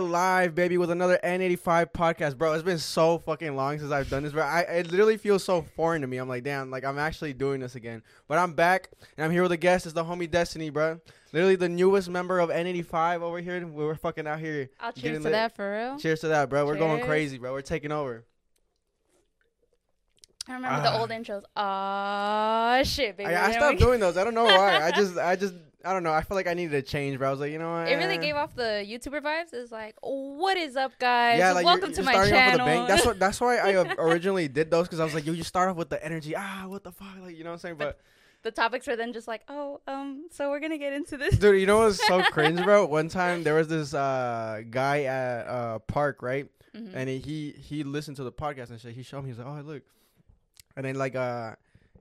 we're live, baby, with another N85 podcast, bro. It's been so fucking long since I've done this, bro. I it literally feels so foreign to me. I'm like, damn, like I'm actually doing this again. But I'm back, and I'm here with a guest. It's the homie Destiny, bro. Literally the newest member of N85 over here. We're fucking out here. I'll cheers to lit. that for real. Cheers to that, bro. We're going crazy, bro. We're taking over. I remember Ah. the old intros. Ah, shit, baby. I, I stopped doing those. I don't know why. I just, I just, I don't know. I feel like I needed a change, but I was like, you know what? It really gave off the YouTuber vibes. It's like, what is up, guys? Yeah, like Welcome you're, to you're my channel. off with a bang. That's what. That's why I originally did those because I was like, yo, you start off with the energy. Ah, what the fuck, like you know what I'm saying? But the topics were then just like, oh, um, so we're gonna get into this. dude, you know what's so cringe, bro? One time there was this uh guy at uh park, right? Mhm. And he he listened to the podcast and shit. He showed me. He's like, oh look, and then like uh.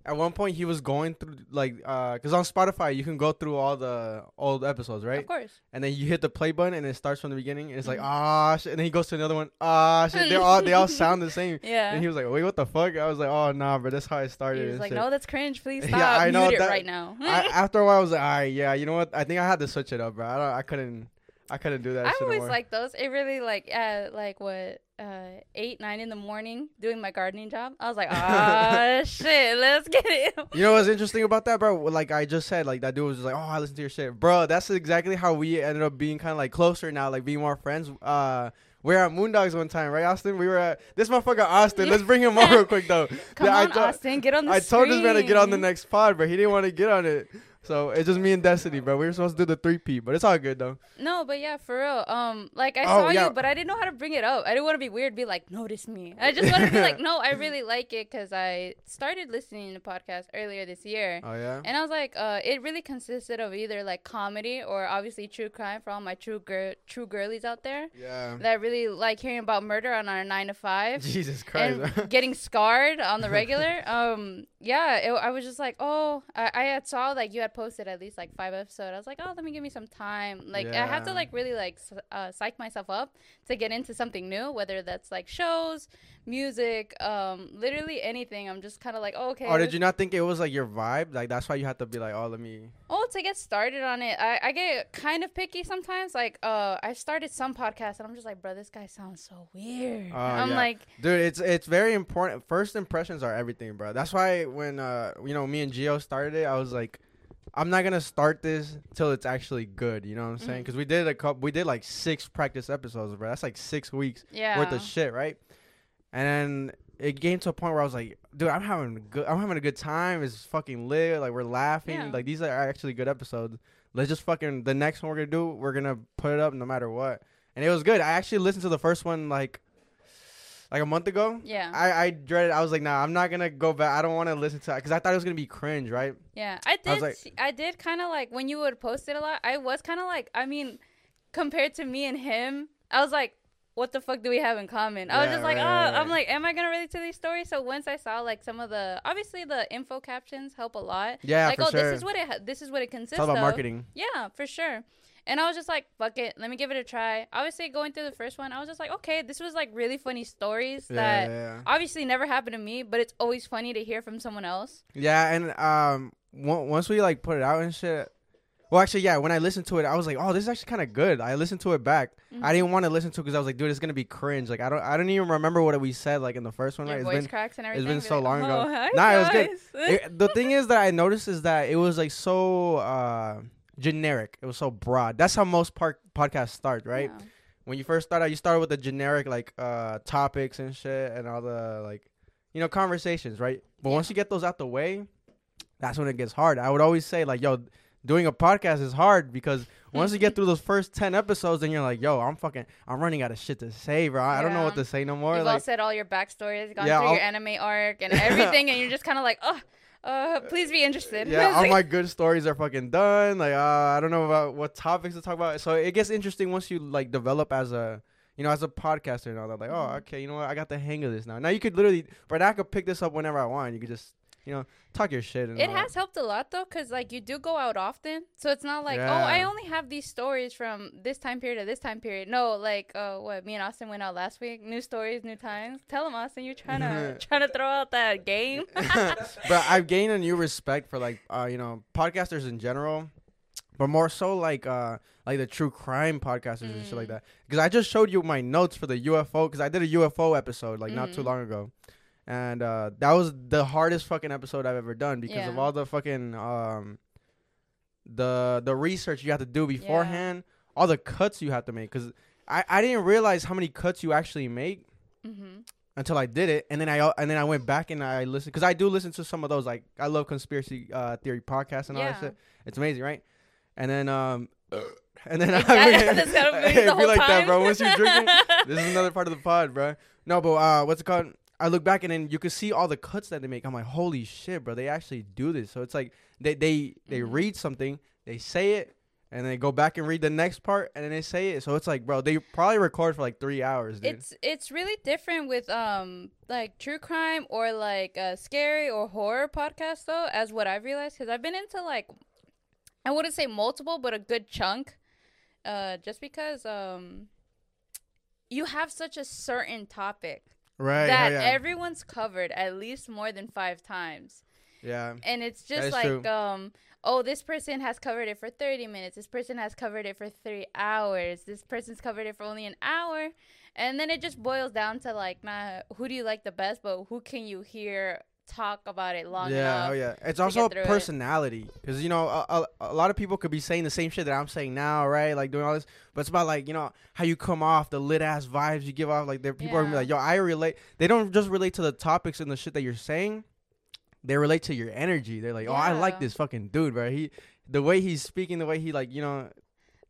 At one point, he was going through like, uh, cause on Spotify you can go through all the old episodes, right? Of course. And then you hit the play button and it starts from the beginning. And it's like, Mhm. ah, shit. And then he goes to another one, ah, shit. They all they all sound the same. Yeah. And he was like, "Wait, what the fuck?" I was like, "Oh nah, but that's how I started." He was like, shit. no, that's cringe. Please stop. Yeah. I know Mute it that- right now. I, after a while, I was like, "All right, yeah, you know what? I think I had to switch it up, bro. I, don't, I couldn't, I couldn't do that." I always anymore. like those. It really like uh like what uh eight nine in the morning doing my gardening job. I was like, ah shit, let's get it. You know what's interesting about that, bro? Like I just said, like that dude was just like, "Oh, I listen to your shit, bro." That's exactly how we ended up being kind of like closer now, like being more friends. Uh, we were at Moondogs one time, right, Austin? We were at this motherfucker Austin. Let's bring him on real quick though. Come Yeah, I on, to- Austin, get on the I told this man to get on the next pod, but he didn't want to get on it. So it's just me and Destiny, bro. We were supposed to do the three P, but it's all good though. No, but yeah, for real. Um, like I Oh, saw yeah. you, but I didn't know how to bring it up. I didn't want to be weird, be like, notice me. I just wanted to be like, no, I really like it because I started listening to podcasts earlier this year. Oh yeah. And I was like, uh, it really consisted of either like comedy or obviously true crime for all my true girl, true girlies out there Yeah. that really like hearing about murder on our nine to five Jesus Christ. and getting scarred on the regular. Um, yeah, it, I was just like, oh, I, I had saw like you had posted at least like five episodes. I was like, oh, let me give me some time. Like I have to like really like uh, psych myself up to get into something new, whether that's like shows, music, um, literally anything. I'm just kind of like, oh, okay. Or did you not think it was like your vibe? Like that's why you had to be like, oh, let me. Oh, to get started on it, I, I get kind of picky sometimes. Like, uh, I started some podcasts and I'm just like, bro, this guy sounds so weird. Oh, I'm yeah. like, Dude, it's it's very important. First impressions are everything, bro. That's why when uh you know me and Gio started it, I was like, I'm not gonna start this till it's actually good. You know what I'm saying? Mm. Because we did a couple, we did like six practice episodes, bro. That's like six weeks yeah. worth of shit, right? And then it came to a point where I was like, dude, I'm having a good, I'm having a good time. It's fucking lit. Like we're laughing. Yeah. Like these are actually good episodes. Let's just fucking the next one we're gonna do. We're gonna put it up no matter what. And it was good. I actually listened to the first one like like a month ago. yeah. I, I dreaded. I was like, nah, I'm not gonna go back. I don't want to listen to it because I thought it was gonna be cringe, right? Yeah, I I was did. like- I did kind of like when you would post it a lot. I was kind of like, I mean, compared to me and him, I was like, what the fuck do we have in common? I was just like, right, oh, right, I'm like, am I gonna relate to these stories? So once I saw like some of the, obviously the info captions help a lot. Yeah, like, for oh, sure. this is what it, ha- this is what it consists it's all about of. marketing. Yeah, for sure. And I was just like, fuck it, let me give it a try. Obviously, going through the first one, I was just like, okay, this was like really funny stories Yeah, that yeah, obviously never happened to me, but it's always funny to hear from someone else. Yeah, and um, on- once we like put it out and shit. Well, actually, yeah. When I listened to it, I was like, "Oh, this is actually kind of good." I listened to it back. Mm-hmm. I didn't want to listen to it because I was like, "Dude, it's gonna be cringe." Like, I don't, I don't even remember what we said like in the first one. Your Right? voice It's been, cracks and it's everything. been so long ago. "Oh, hi, Nah, it was good. it, the thing is that I noticed is that it was like so uh generic. It was so broad. That's how most park podcasts start, right? Yeah. When you first start out, you start with the generic like uh topics and shit and all the like you know conversations, right? But Yeah. once you get those out the way, that's when it gets hard. I would always say like, yo, doing a podcast is hard because once you get through those first 10 episodes then you're like, yo, I'm fucking I'm running out of shit to say, bro. I don't know what to say no more. You've all like said all your backstories, gone Yeah, through I'll- your anime arc and everything, and you're just kind of like, oh, uh, please be interested. yeah, all my good stories are fucking done. Like, uh, I don't know about what topics to talk about. So it gets interesting once you like develop as a, you know, as a podcaster and all that. Like, oh, okay, you know what? I got the hang of this now. Now you could literally, but I could pick this up whenever I want. You could just, you know, talk your shit. And It has helped a lot though, cause like you do go out often, so it's not like oh I only have these stories from this time period to this time period. No, like uh, what me and Austin went out last week, new stories, new times. Tell him Austin, you trying to trying to throw out that game. but I've gained a new respect for like, uh, you know, podcasters in general. but more so like uh like the true crime podcasters and shit like Mm. that. Because I just showed you my notes for the UFO because I did a UFO episode like not too Mhm. long ago, and uh that was the hardest fucking episode I've ever done because of all the fucking um the the research you have to do beforehand, all the cuts you have to make. Because I I didn't realize how many cuts you actually make Mm-hmm. until I did it, and then I and then I went back and I listened because I do listen to some of those. Like I love conspiracy uh, theory podcasts and all that shit. It's amazing, right? And then um, and then Exactly. I That's be Hey, the be whole like that, bro. Once you're drinking, this is another part of the pod, bro. No, but uh, what's it called? I look back and then you can see all the cuts that they make. I'm like, holy shit, bro! They actually do this. So it's like they they they Mhm. read something, they say it, and they go back and read the next part, and then they say it. So it's like, bro, they probably record for like three hours, dude. It's it's really different with um like true crime or like uh, scary or horror podcasts though, as what I've realized because I've been into like I wouldn't say multiple, but a good chunk, uh, just because um you have such a certain topic right? that yeah. everyone's covered at least more than five times. yeah. and it's just like true. um oh this person has covered it for 30 minutes this person has covered it for three hours this person's covered it for only an hour and then it just boils down to like not who do you like the best but who can you hear talk about it long yeah, enough oh yeah. It's also a personality because you know a, a, a lot of people could be saying the same shit that I'm saying now, right? Like doing all this, but it's about like you know how you come off, the lit ass vibes you give off. Like there, people are gonna be like, yo, I relate. They don't just relate to the topics and the shit that you're saying. They relate to your energy. They're like, oh, I like this fucking dude, bro. He, the way he's speaking, the way he like, you know,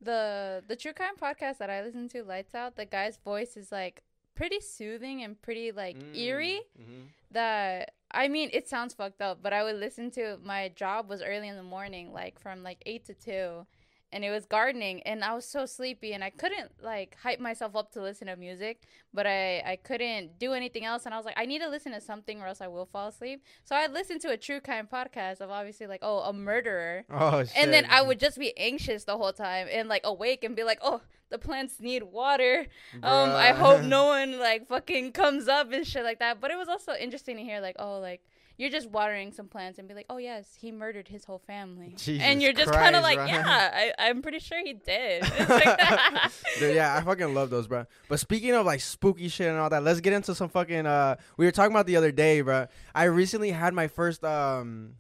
the the true crime podcast that i listen to lights out the guy's voice is like pretty soothing and pretty like eerie Mhm. that I mean it sounds fucked up, but I would listen to my job was early in the morning, like from like eight to two, and it was gardening, and I was so sleepy, and I couldn't like hype myself up to listen to music, but I I couldn't do anything else, and I was like I need to listen to something or else I will fall asleep. So I listened to a true crime podcast of obviously like oh a murderer, Oh shit. and then I would just be anxious the whole time and like awake and be like oh the plants need water um i hope no one like fucking comes up and shit like that but it was also interesting to hear like oh like you're just watering some plants and be like oh yes he murdered his whole family Jesus and you're just kind of like bro. yeah I, i'm pretty sure he did like- Dude, yeah, I fucking love those, bro. But speaking of like spooky shit and all that, let's get into some fucking. Uh, we were talking about the other day, bro. I recently had my first um,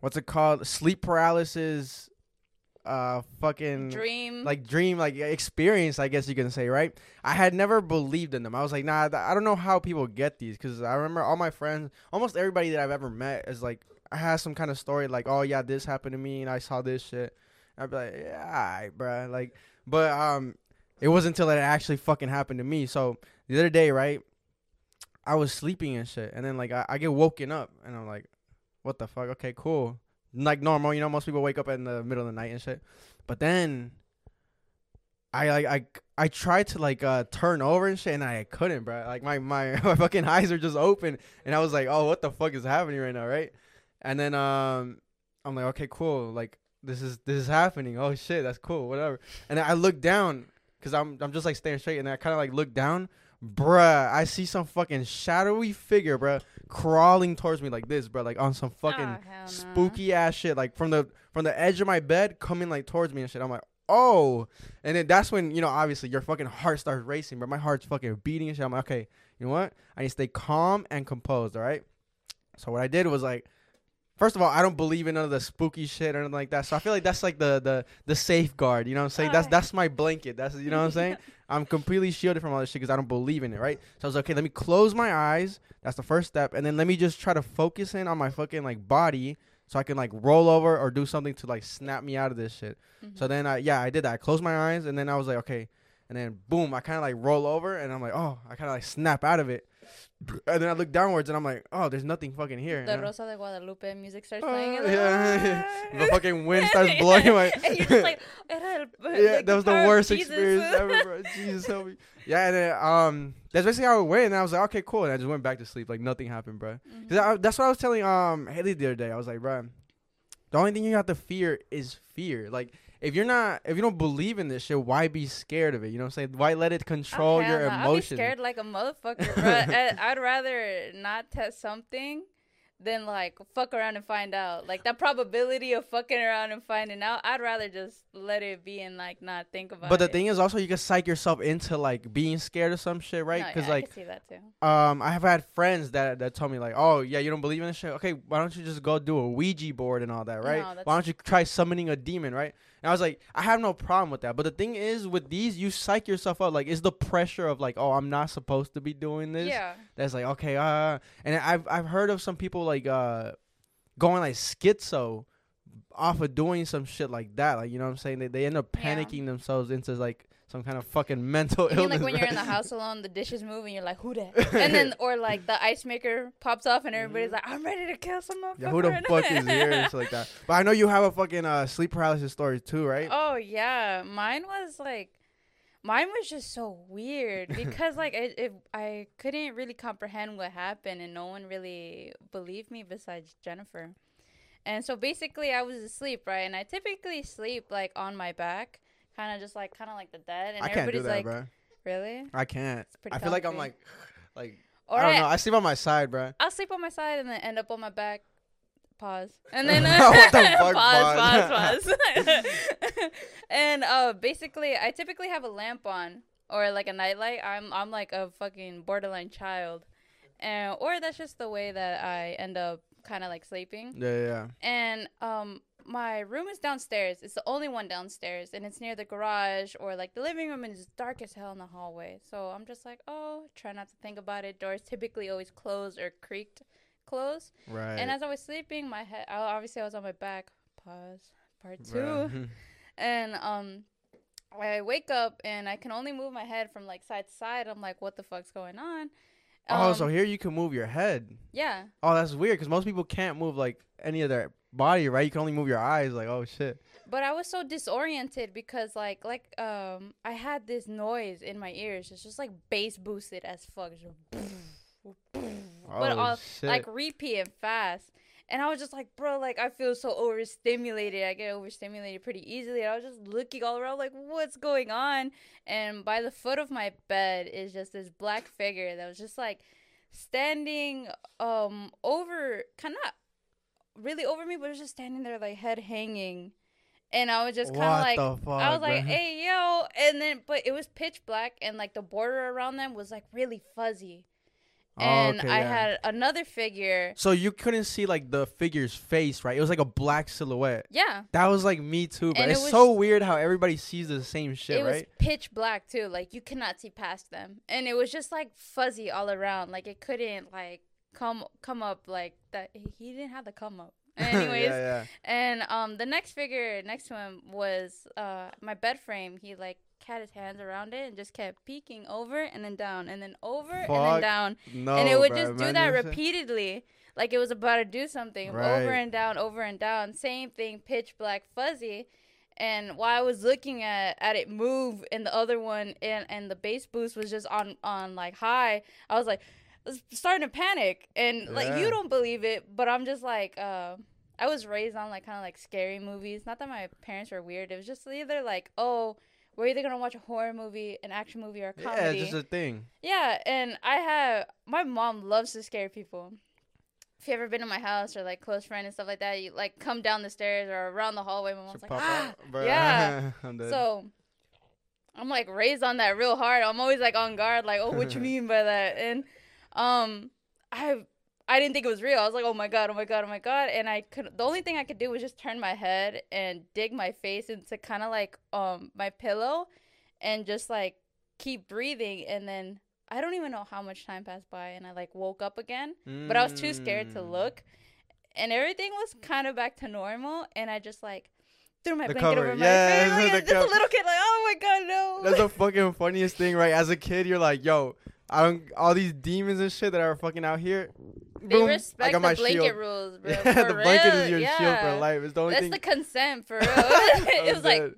what's it called? Sleep paralysis. Uh, fucking dream. like dream like experience i guess you can say right? I had never believed in them. I was like nah i don't know how people get these because i remember all my friends almost everybody that i've ever met is like i had some kind of story like oh yeah this happened to me and i saw this shit. I'd be like yeah all right bro like but um it wasn't until it actually fucking happened to me. So the other day right i was sleeping and shit and then like i, I get woken up and i'm like what the fuck? Okay cool like normal you know most people wake up in the middle of the night and shit but then I like I I tried to like uh turn over and shit and I couldn't, bro. Like my my my fucking eyes are just open and I was like, "Oh, what the fuck is happening right now?" right? And then um I'm like, "Okay, cool. Like this is this is happening. Oh shit, that's cool. Whatever." And I look down cuz I'm I'm just like staring straight and I kind of like look down. Bruh, I see some fucking shadowy figure, bruh, crawling towards me like this, bruh, like on some oh, fucking Oh, hell no. spooky ass shit, like from the from the edge of my bed, coming like towards me and shit. I'm like, oh, and then that's when you know, obviously, your fucking heart starts racing, but my heart's fucking beating and shit. I'm like, okay, you know what? I need to stay calm and composed. All right. So what I did was like, first of all, I don't believe in none of the spooky shit or anything like that. So I feel like that's like the the the safeguard. You know what I'm saying? That's that's my blanket. That's you know what I'm saying. I'm completely shielded from all this shit because I don't believe in it, right? So I was like, okay. Let me close my eyes. That's the first step, and then let me just try to focus in on my fucking like body, so I can like roll over or do something to like snap me out of this shit. Mhm. So then I yeah I did that. I closed my eyes, and then I was like, okay, and then boom, I kind of like roll over, and I'm like, oh, I kind of like snap out of it, and then I look downwards, and I'm like, oh, there's nothing fucking here. the Rosa de Guadalupe music starts Uh, playing. and yeah, like, the fucking wind starts blowing my. and you're just like, "Era el- yeah, like that was the worst Jesus." experience ever, bro. Jesus help me. Yeah, and then um, that's basically how it went. And I was like, okay, cool, and I just went back to sleep. Like nothing happened, bro. Mhm. 'Cause I, that's what I was telling um Haley the other day. I was like, bro, the only thing you have to fear is fear. Like if you're not, if you don't believe in this shit, why be scared of it? You know what I'm saying? Why let it control Oh, your no. emotions? I'd be scared like a motherfucker, bro. I- I'd rather not test something than like fuck around and find out. Like that probability of fucking around and finding out, I'd rather just let it be and like not think about it. But the it. thing is, also you can psych yourself into like being scared of some shit, right? No, Because yeah, I like can see that too. um, I have had friends that that told me like, oh yeah, you don't believe in this shit. Okay, why don't you just go do a Ouija board and all that, right? No, why don't you try summoning a demon, right? And I was like, I have no problem with that. But the thing is, with these, you psych yourself up. Like, it's the pressure of like, oh, I'm not supposed to be doing this. Yeah. That's like, okay, uh, and I've I've heard of some people like uh, going like schizo off of doing some shit like that. Like, you know what I'm saying? They they end up Yeah. panicking themselves into like some kind of fucking mental You mean illness. like when you're in the house alone, the dishes move, and you're like, "Who that?" And then, or like the ice maker pops off, and everybody's like, "I'm ready to kill some motherfucker." Mm-hmm. Yeah, who the fuck is here and shit like that. But I know you have a fucking uh, sleep paralysis story too, right? Oh yeah, mine was like, mine was just so weird because like it, it, I couldn't really comprehend what happened, and no one really believed me besides Jennifer. And so basically, I was asleep, right? And I typically sleep like on my back, kind of just like kind of like the dead. And I can't do everybody's that, like, bro. "Really?" I can't. pretty I feel like I'm like, like Or I don't I, know. I sleep on my side, bro. I'll sleep on my side and then end up on my back. Pause. And then What the fuck, pause, pause? pause, pause. and uh, basically, I typically have a lamp on or like a nightlight. I'm I'm like a fucking borderline child, and or that's just the way that I end up kind of like sleeping. Yeah, yeah. And um, my room is downstairs. It's the only one downstairs, and it's near the garage or like the living room, and it's dark as hell in the hallway. So I'm just like, oh, try not to think about it. Doors typically always closed or creaked closed. Right. And as I was sleeping, my head, I, obviously I was on my back. Pause. Part two. Bruh. And um, I wake up and I can only move my head from like side to side. I'm like, what the fuck's going on? oh, Um, so here you can move your head. yeah. Oh, that's weird because most people can't move like any of their body, right? You can only move your eyes. Like, oh shit. But I was so disoriented because like like um I had this noise in my ears. It's just like bass boosted as fuck. Just but oh all shit. like repeat and fast. And I was just like, bro, like I feel so overstimulated. I get overstimulated pretty easily. And I was just looking all around, like, what's going on? And by the foot of my bed is just this black figure that was just like standing um over, kind of really over me, but it was just standing there, like head hanging. And I was just kind of like, fuck, I was like, bruh? hey yo, and then but it was pitch black, and like the border around them was like really fuzzy Oh, and okay, I yeah. had another figure. So you couldn't see like the figure's face, right? It was like a black silhouette. Yeah, That was like me too, but it it's was- so weird how everybody sees the same shit, it was right? pitch black too. Like you cannot see past them, and it was just like fuzzy all around. Like it couldn't like come come up like that. He didn't have the come up. Anyways, yeah, yeah. and um, the next figure next to him was uh my bed frame. He like had his hands around it and just kept peeking over and then down and then over and then down. No, and it would bruh, just do that repeatedly like it was about to do something over and down over and down same thing pitch black fuzzy and while i was looking at, at it move and the other one and, and the bass boost was just on on like high i was like starting to panic and like Yeah. you don't believe it but i'm just like uh i was raised on like kind of like scary movies not that my parents were weird it was just either like oh we're either gonna watch a horror movie an action movie or a comedy Yeah, it's just a thing. yeah, and I have my mom loves to scare people. If you ever been to my house or like close friend and stuff like that, you like come down the stairs or around the hallway. My mom's Should like, ah, out, yeah. I'm. So I'm like raised on that real hard. I'm always like on guard, like, oh, what you mean by that? And um, I I didn't think it was real. I was like, oh my god, oh my god, oh my god. And I could the only thing I could do was just turn my head and dig my face into kind of like um my pillow, and just like keep breathing. And then I don't even know how much time passed by, and I like woke up again, but I was too scared to Mm. look, and everything was kind of back to normal. And I just like. Threw my The blanket cover, over my yeah, face. Like, just a little kid, like, oh my god, no! That's the fucking funniest thing, right? As a kid, you're like, yo, I don't all these demons and shit that are fucking out here. They boom, I respect got the my blanket shield. rules, bro. Yeah, for the blanket is real, your shield for life. It's the only That's thing. the consent for real. it I'm was like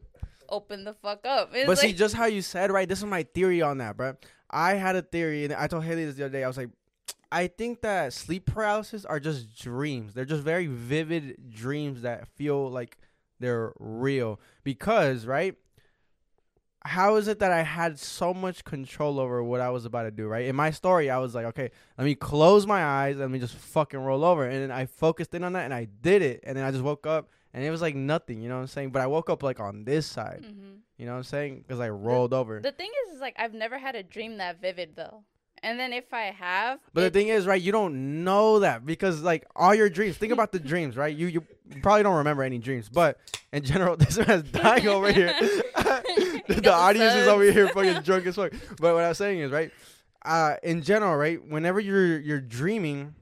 open the fuck up. It's but see, just how you said, right? This is my theory on that, bro. I had a theory, and I told Haley this the other day. I was like, I think that sleep paralysis are just dreams. They're just very vivid dreams that feel like they're real. Because, right? How is it that I had so much control over what I was about to do, right? In my story, I was like, okay, let me close my eyes, let me just fucking roll over. And then I focused in on that and I did it. And then I just woke up and it was like nothing, you know what I'm saying? But I woke up like on this side, hmm you know what I'm saying? Because I rolled over. The thing is, is like I've never had a dream that vivid though. And then if I have, But the thing is, right, you don't know that because like all your dreams. Think about the dreams, right? You you probably don't remember any dreams, but in general, this man's dying over here. the audience is over here fucking drunk as fuck. But what I'm saying is, right, uh, in general, right, whenever you're you're dreaming,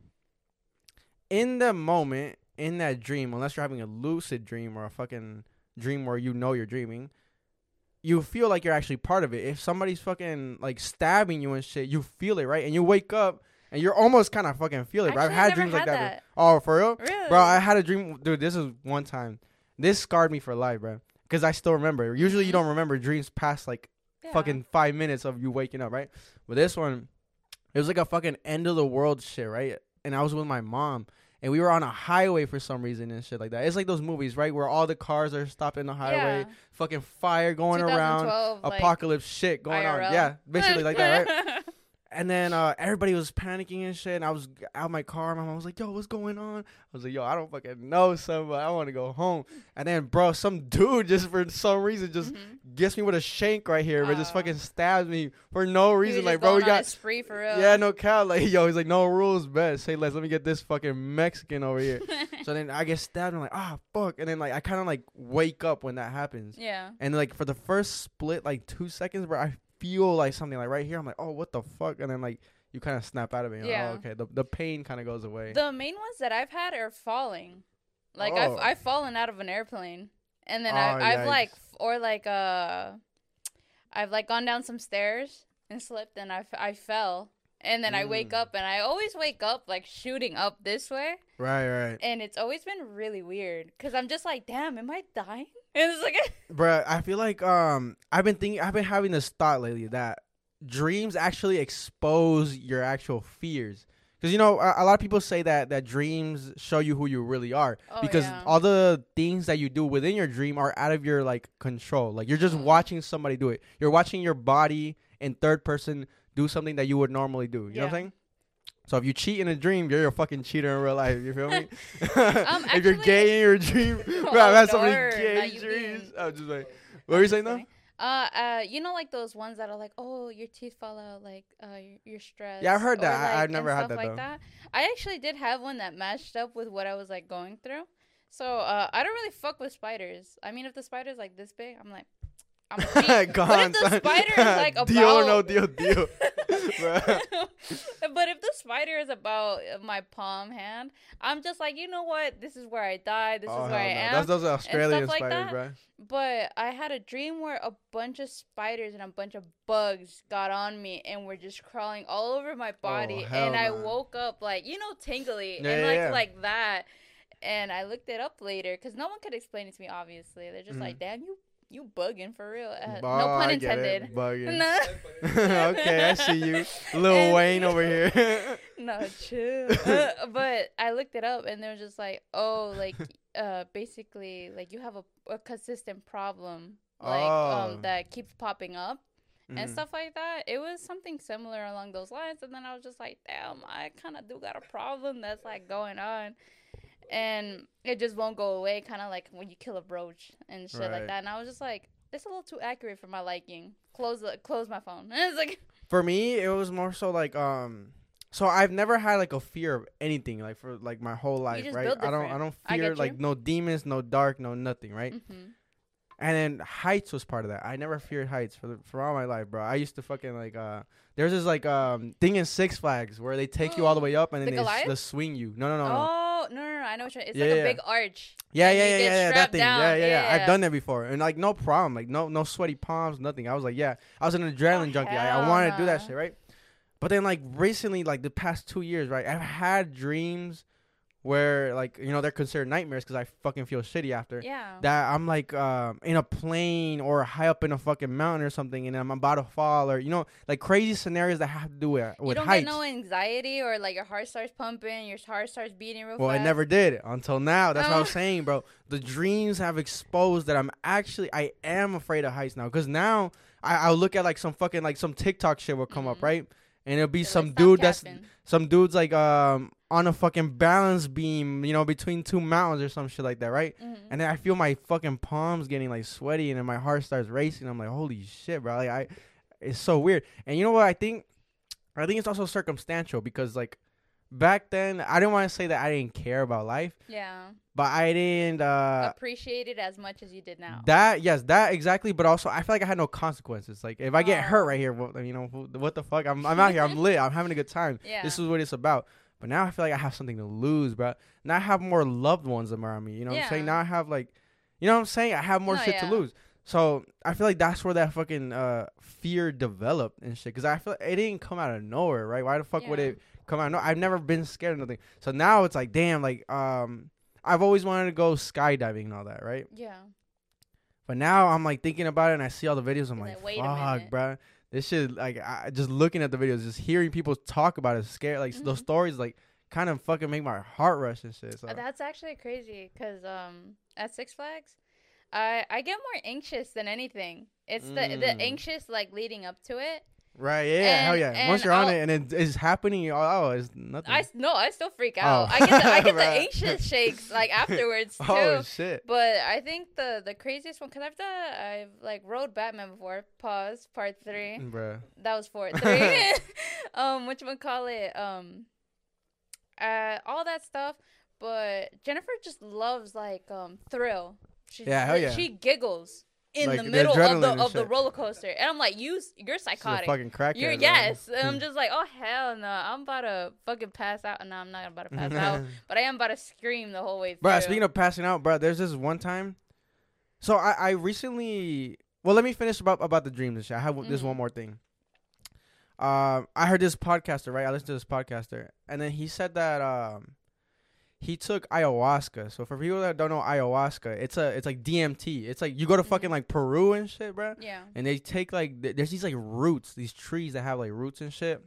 in the moment, in that dream, unless you're having a lucid dream or a fucking dream where you know you're dreaming, you feel like you're actually part of it. If somebody's fucking like stabbing you and shit, you feel it, right? And you wake up and you're almost kind of fucking feel it, bro. I've had dreams like that. that. Oh, for real? really, Bro, I had a dream, dude. This is one time. This scarred me for life, bro. Because I still remember. Usually, you don't remember dreams past like Yeah. fucking five minutes of you waking up, right? But this one, it was like a fucking end of the world shit, right? And I was with my mom, and we were on a highway for some reason and shit like that. It's like those movies, right, where all the cars are stopped in the highway, Yeah. fucking fire going around, 2012, like, apocalypse shit going IRL. on. Yeah, basically like that, right? And then uh, everybody was panicking and shit. And I was out my car. My mom was like, "Yo, what's going on?" I was like, "Yo, I don't fucking know, son, but I want to go home." And then, bro, some dude just for some reason just Mhm. Gets me with a shank right here, but just fucking stabs me for no reason. Like, bro, we going on a got spree for real. yeah, no cow. Like, yo, he's like, no rules, best. Say less. Let me get this fucking Mexican over here. so then I get stabbed. I'm like, ah, fuck. And then like I kind of like wake up when that happens. yeah. And like for the first split, like two seconds, bro, I feel like something like right here. I'm like, oh, what the fuck? And then like you kind of snap out of it. You're like, Yeah. oh, okay. The the pain kind of goes away. The main ones that I've had are falling. Like Oh. I've I've fallen out of an airplane, and then Oh, I've, I've yikes. like or like uh, I've like gone down some stairs and slipped, and I, f- I fell, and then I wake Mm. up, and I always wake up like shooting up this way, right, right, and it's always been really weird because I'm just like, damn, am I dying? And it's like, bro. I feel like um I've been thinking I've been having this thought lately that dreams actually expose your actual fears. Because you know, a, a lot of people say that that dreams show you who you really are. oh, because yeah. all the things that you do within your dream are out of your like control. Like you're just Mhm. watching somebody do it. You're watching your body in third person do something that you would normally do. You know what I'm saying? So if you cheat in a dream, you're a fucking cheater in real life. You feel me? Um, if you're gay in your dream, bro, I've had so many gay dreams. I'm just like, what were you saying though? Uh, uh, you know, like those ones that are like, oh, your teeth fall out, like, uh, you're, stressed. Yeah, I've heard that. I- like, I've never had that, like though. That. I actually did have one that matched up with what I was like going through. So, uh, I don't really fuck with spiders. I mean, if the spider's like this big, I'm like, I'm. Gone, but if the spider is like about deal or no deal, deal. But if the spider is about my palm hand, I'm just like, you know what? This is where I die. This Oh, is where I no. am. That's those Australian like spiders, that. bro. But I had a dream where a bunch of spiders and a bunch of bugs got on me and were just crawling all over my body. Oh, and I woke up like, you know, tingly Yeah, and yeah, like yeah. like that. And I looked it up later because no one could explain it to me. Obviously, they're just Mhm. like, "Damn, you you bugging for real." Uh, no pun I get it. intended. Bugging. No, okay, I see you, Lil And- Wayne over here. no, chill. Uh, but I looked it up and they were just like, "Oh, like uh, basically, like you have a, a consistent problem, like Oh. um that keeps popping up." and Mhm. stuff like that. It was something similar along those lines. And then I was just like, damn, I kind of do got a problem that's like going on. And it just won't go away, kind of like when you kill a brooch and shit Right. like that. And I was just like, it's a little too accurate for my liking. Close the close my phone. And it's like, For me, it was more so like um. So I've never had like a fear of anything like for like my whole life, just right? I don't I different. don't I fear get like you. no demons, no dark, no nothing, right? mhm. And then heights was part of that. I never feared heights for the, for all my life, bro. I used to fucking like uh there's this like um thing in Six Flags where they take you all the way up and then The they, s- Goliath? they swing you. No, no, no, no. Oh no, no, no! I know what you're. It's Yeah, like a big arch. Yeah, yeah, yeah, yeah, yeah, that thing. Yeah, yeah, yeah, I've done that before, and like no problem, like no, no sweaty palms, nothing. I was like, yeah, I was an adrenaline Oh, junkie. I, I oh, wanted to do that shit, right? But then like recently, like the past two years, right, I've had dreams where like you know they're considered nightmares because I fucking feel shitty after. Yeah. That I'm like um, in a plane or high up in a fucking mountain or something, and I'm about to fall, or you know, like crazy scenarios that have to do with you with don't heights. get no anxiety or like your heart starts pumping, your heart starts beating real Well, fast. I never did until now. That's what I was Oh. saying, bro. The dreams have exposed that I'm actually I am afraid of heights now. Cause now I I'll look at like some fucking like some TikTok shit will come up Mhm. right, and it'll be They're some "Stop dude that's some dude's like um on a fucking balance beam, you know, between two mountains or some shit like that, right? Mhm. And then I feel my fucking palms getting like sweaty, and then my heart starts racing. I'm like, holy shit, bro! Like I, it's so weird. And you know what? I think, I think it's also circumstantial because like back then, I didn't want to say that I didn't care about life, yeah, but I didn't. uh appreciate it as much as you did now. That yes, that exactly. But also, I feel like I had no consequences. Like if I get Oh. hurt right here, well, you know, what the fuck? I'm I'm out here. I'm lit. I'm having a good time. yeah, This is what it's about. But now I feel like I have something to lose, bro. Now I have more loved ones around me. You know what I'm saying? Now I have like, you know what I'm saying? I have more No, shit to lose. So I feel like that's where that fucking uh, fear developed and shit. Cause I feel like it didn't come out of nowhere, right? Why the fuck would it come out? No, I've never been scared of nothing. So now it's like, damn, like um, I've always wanted to go skydiving and all that, right? yeah, But now I'm like thinking about it and I see all the videos. I'm You're like, like, fuck, bro. This shit, like, I, just looking at the videos, just hearing people talk about it, scared. Like those Mhm. stories, like, kind of fucking make my heart rush and shit. So That's actually crazy because um at Six Flags, I I get more anxious than anything. It's the Mm. the anxious like leading up to it. Right, yeah, hell and- yeah. Once you're on I'll- it and it is happening, you're, oh, it's nothing. I no, I still freak Oh. out. I get the, I get the anxious shakes like afterwards too. oh shit. But I think the the craziest one because I've done I've like rode Batman before. Pause. Part three. Bruh. That was four. Three. um, which one call it? Um, uh, all that stuff. But Jennifer just loves like um thrill. She, Yeah, hell yeah. She giggles in Like, the the middle of the of the roller coaster, and I'm like, you you're psychotic. fucking crackhead. You're yes. And I'm just like, oh hell no, I'm about to fucking pass out. No, I'm not about to pass out, but I am about to scream the whole way through. Bro, speaking of passing out, bro, there's this one time. So I, I recently, well, let me finish about about the dreams and shit. I have this Mhm. one more thing. Um, I heard this podcaster, right? I listened to this podcaster, and then he said that um, he took ayahuasca. So for people that don't know ayahuasca, it's a it's like DMT. It's like you go to fucking Mhm. like Peru and shit, bro yeah, and they take like th- there's these like roots, these trees that have like roots and shit.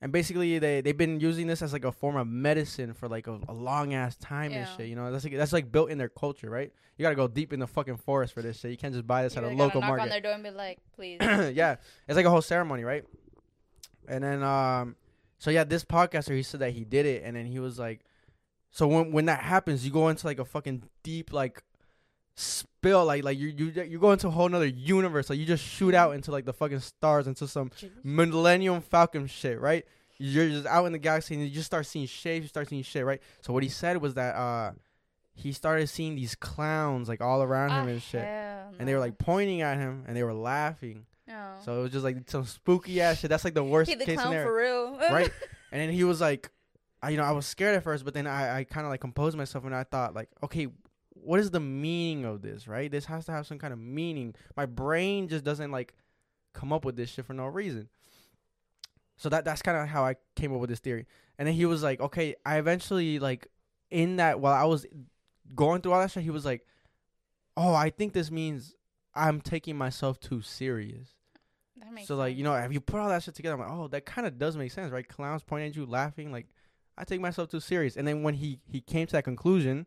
And basically, they they've been using this as like a form of medicine for like a, a long ass time and Yeah. shit. You know, that's like that's like built in their culture, right? You gotta go deep in the fucking forest for this shit. You can't just buy this at a local knock on market. their door and be like, please. yeah, it's like a whole ceremony, right? And then um, so yeah, this podcaster he said that he did it, and then he was like, so when when that happens, you go into like a fucking deep like spill, like like you you you go into a whole nother universe, like you just shoot out into like the fucking stars, into some Millennium Falcon shit, right? You're just out in the galaxy and you just start seeing shapes, you start seeing shit, right? So what he said was that uh he started seeing these clowns like all around him Ah, and shit. hell And they were like pointing at him and they were laughing. no. So it was just like some spooky ass shit. That's like the worst he the case clown scenario. for real. right? And then he was like, I, you know, I was scared at first, but then I, I kind of like composed myself and I thought like, okay, what is the meaning of this, right? This has to have some kind of meaning. My brain just doesn't like come up with this shit for no reason. So that that's kind of how I came up with this theory. And then he was like, okay, I eventually like in that while I was going through all that shit, he was like, oh, I think this means I'm taking myself too serious. That makes So like you know, if you put all that shit together, I'm like, oh, that kind of does make sense, right? Clowns pointing at you, laughing, like I take myself too serious. And then when he he came to that conclusion,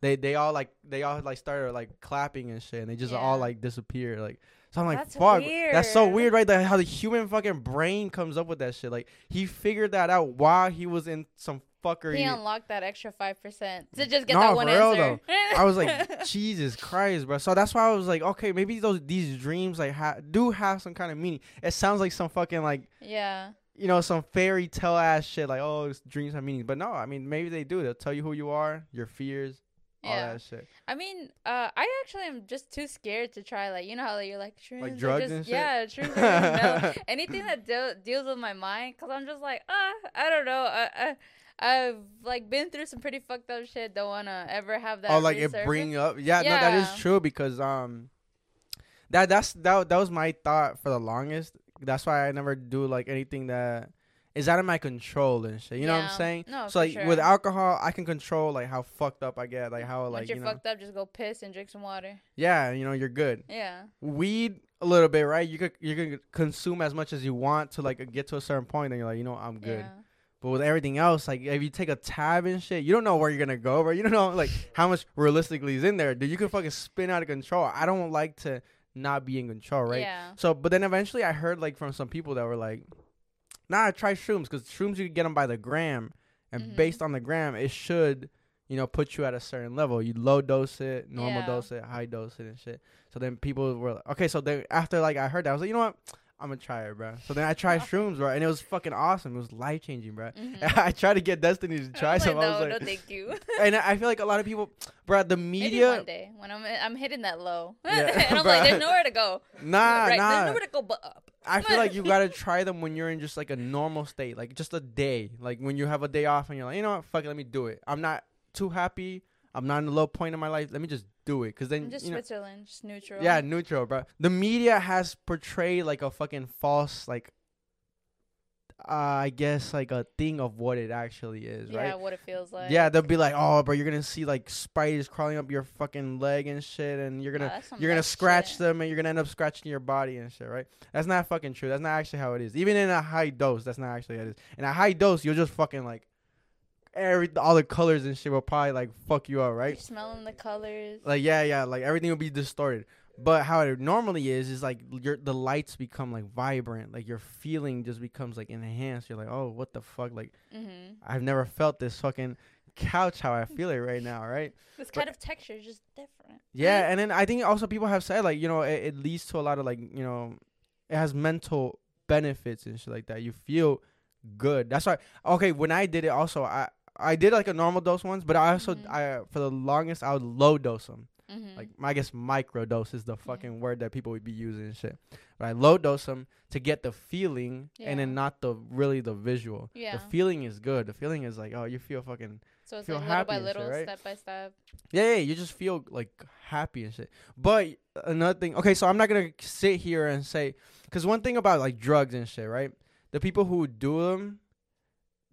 they they all like they all like started like clapping and shit, and they just all like disappeared. Like so, I'm like, That's fuck, that's so weird. weird, right? That how the human fucking brain comes up with that shit. Like he figured that out while he was in some fuckery. he unlocked that extra five percent to just get No, that one for real, answer. I was like, Jesus Christ, bro. So that's why I was like, okay, maybe those these dreams like ha- do have some kind of meaning. It sounds like some fucking like yeah, you know, some fairy tale ass shit like, oh, dreams have meaning. But no, I mean, maybe they do. They'll tell you who you are, your fears, all yeah. that shit. I mean, uh, I actually am just too scared to try. Like, you know how like, you're like shrooms, are drugs just, and shit? Yeah, shrooms. Are anything that de- deals with my mind, cause I'm just like, ah, I don't know. I, I, I've like been through some pretty fucked up shit. Don't wanna ever have that. oh, like resurface. it bring up. Yeah, no, that is true because um, that that's that that was my thought for the longest. That's why I never do like anything that is out of my control and shit. You know what I'm saying? No, so like sure. with alcohol, I can control like how fucked up I get, like how Once like you're you know, fucked up, just go piss and drink some water. yeah, you know, you're good. Yeah. weed a little bit, right? You could you can consume as much as you want to like get to a certain point, and you're like, you know, I'm good. Yeah. But with everything else, like if you take a tab and shit, you don't know where you're gonna go, bro. You don't know like how much realistically is in there, dude. You can fucking spin out of control. I don't like to not be in control, right? Yeah. So, but then eventually I heard like from some people that were like, "Nah, I try shrooms because shrooms you can get them by the gram, and Mhm. based on the gram, it should, you know, put you at a certain level. You low dose it, normal Yeah. dose it, high dose it, and shit. So then people were like, okay. So then after like I heard that, I was like, you know what? I'm gonna try it, bro. So then I tried shrooms, bro, and it was fucking awesome. It was life changing, bro. Mhm. I tried to get Destiny to try some. like, I no, was like, no, thank you. and I feel like a lot of people, bro, the media. Maybe one day when I'm I'm hitting that low, Yeah, and I'm like, there's nowhere to go. nah, right, nah. there's nowhere to go but up. I feel like you gotta try them when you're in just like a normal state, like just a day, like when you have a day off and you're like, you know what, fuck it, let me do it. I'm not too happy. I'm not in a low point in my life. Let me just do it, cause then I'm just you know, Switzerland, just neutral. yeah, neutral, bro. The media has portrayed like a fucking false, like, uh, I guess like a thing of what it actually is, yeah, right? what it feels like. Yeah, they'll be like, "Oh, bro, you're gonna see like spiders crawling up your fucking leg and shit, and you're gonna Nah, you're gonna scratch shit. them and you're gonna end up scratching your body and shit, right? That's not fucking true. That's not actually how it is. Even in a high dose, that's not actually how it is. In a high dose, you'll just fucking like every all the colors and shit will probably like fuck you up, You're right? smelling the colors. Like yeah, yeah, like everything will be distorted. But how it normally is is like your the lights become like vibrant, like your feeling just becomes like enhanced. You're like, oh, what the fuck? Like mm-hmm. I've never felt this fucking couch how I feel it right now, right? This kind of texture is just different. Yeah, and then I think also people have said like you know it, it leads to a lot of like you know it has mental benefits and shit like that. You feel good. That's why. Okay, when I did it, also I I did like a normal dose once, but I also Mhm. I for the longest I would low dose them. Mm-hmm. Like I guess micro dose is the fucking word that people would be using and shit. But I low dose them to get the feeling and then not the really the visual. Yeah. The feeling is good. The feeling is like oh you feel fucking so it's feel like little happy by and shit, little, right? step by step. Yeah, yeah, you just feel like happy and shit. But another thing, okay, so I'm not gonna sit here and say, because one thing about like drugs and shit, right? The people who do them,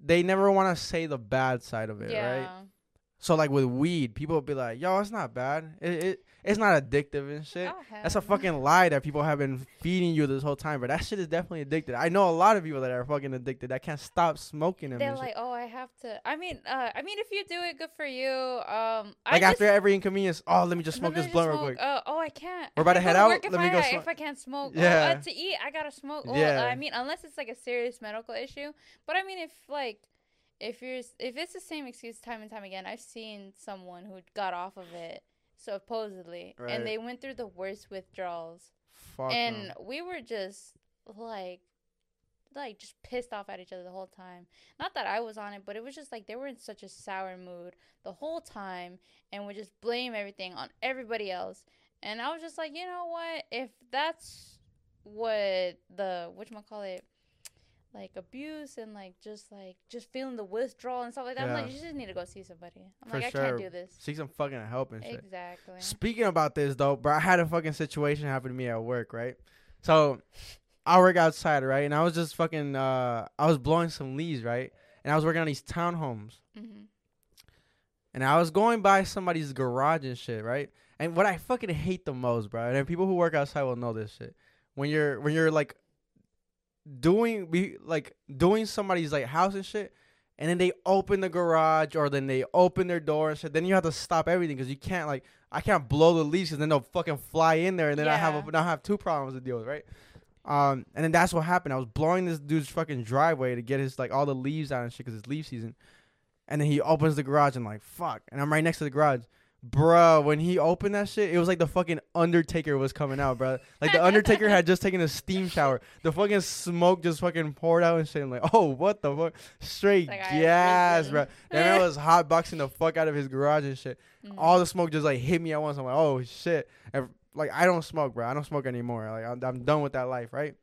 they never want to say the bad side of it, yeah. right? So like with weed, people will be like, "Yo, it's not bad. It, it it's not addictive and shit." I That's a fucking lie that people have been feeding you this whole time, but that shit is definitely addicted. I know a lot of people that are fucking addicted that can't stop smoking them. They're and shit. like, oh, I have to. I mean, uh, I mean, if you do it, good for you. Um, I Like after every inconvenience, oh, let me just smoke me this blunt real quick. Uh, oh, I can't. We're about to head out, let me I, go uh, smoke. if I can't smoke, Yeah. oh, uh, to eat, I gotta smoke. Oh, Yeah. I mean, unless it's like a serious medical issue. But I mean, if like, if you're, if it's the same excuse time and time again, I've seen someone who got off of it supposedly, Right. and they went through the worst withdrawals, Fuck and no. we were just like like just pissed off at each other the whole time. Not that I was on it, but it was just like they were in such a sour mood the whole time and would just blame everything on everybody else. And I was just like, you know what? If that's what the what call it like abuse and like just like just feeling the withdrawal and stuff like that. I'm like, you just need to go see somebody. I'm For like, I sure. can't do this. Seek some fucking help and shit. Exactly. Speaking about this though, bro, I had a fucking situation happen to me at work, right? So I work outside, right? And I was just fucking uh I was blowing some leaves, right? And I was working on these townhomes. hmm And I was going by somebody's garage and shit, right? And what I fucking hate the most, bro, and people who work outside will know this shit. When you're when you're like doing be like doing somebody's like house and shit, and then they open the garage or then they open their door and shit, then you have to stop everything because you can't like I can't blow the leaves because then they'll fucking fly in there and then I have a, now I have two problems to deal with, right? Um, and then that's what happened. I was blowing this dude's fucking driveway to get his like all the leaves out and shit because it's leaf season. And then he opens the garage and like fuck, and I'm right next to the garage. Bro, when he opened that shit, it was like the fucking Undertaker was coming out, bro. Like the Undertaker had just taken a steam shower. The fucking smoke just fucking poured out and shit. I'm like, oh, what the fuck? Straight Like, gas, bro. That man was hot boxing the fuck out of his garage and shit. Mhm. All the smoke just like hit me at once. I'm like, oh shit. And, like I don't smoke, bro. I don't smoke anymore. Like I'm, I'm done with that life, right?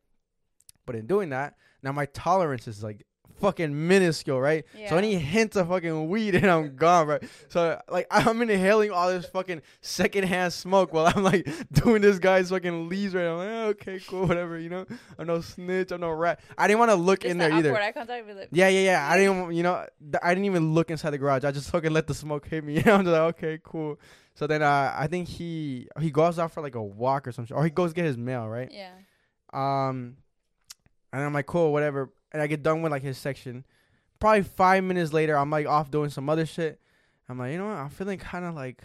But in doing that, now my tolerance is like fucking minuscule, right? So any hint of fucking weed and I'm gone, right? So like I'm inhaling all this fucking secondhand smoke while I'm like doing this guy's fucking leaves right. I'm like, "Oh, okay, cool, whatever, you know. I'm no snitch, I'm no rat. I didn't want to look Just in the there either. like, Yeah, yeah, yeah. I didn't, you know, th- I didn't even look inside the garage. I just fucking let the smoke hit me. I'm just like, okay, cool. So then, uh, I think he he goes out for like a walk or something, or he goes get his mail, right? yeah. Um, and I'm like, cool, whatever. And I get done with like his section. Probably five minutes later, I'm like off doing some other shit. I'm like, you know what? I'm feeling kind of like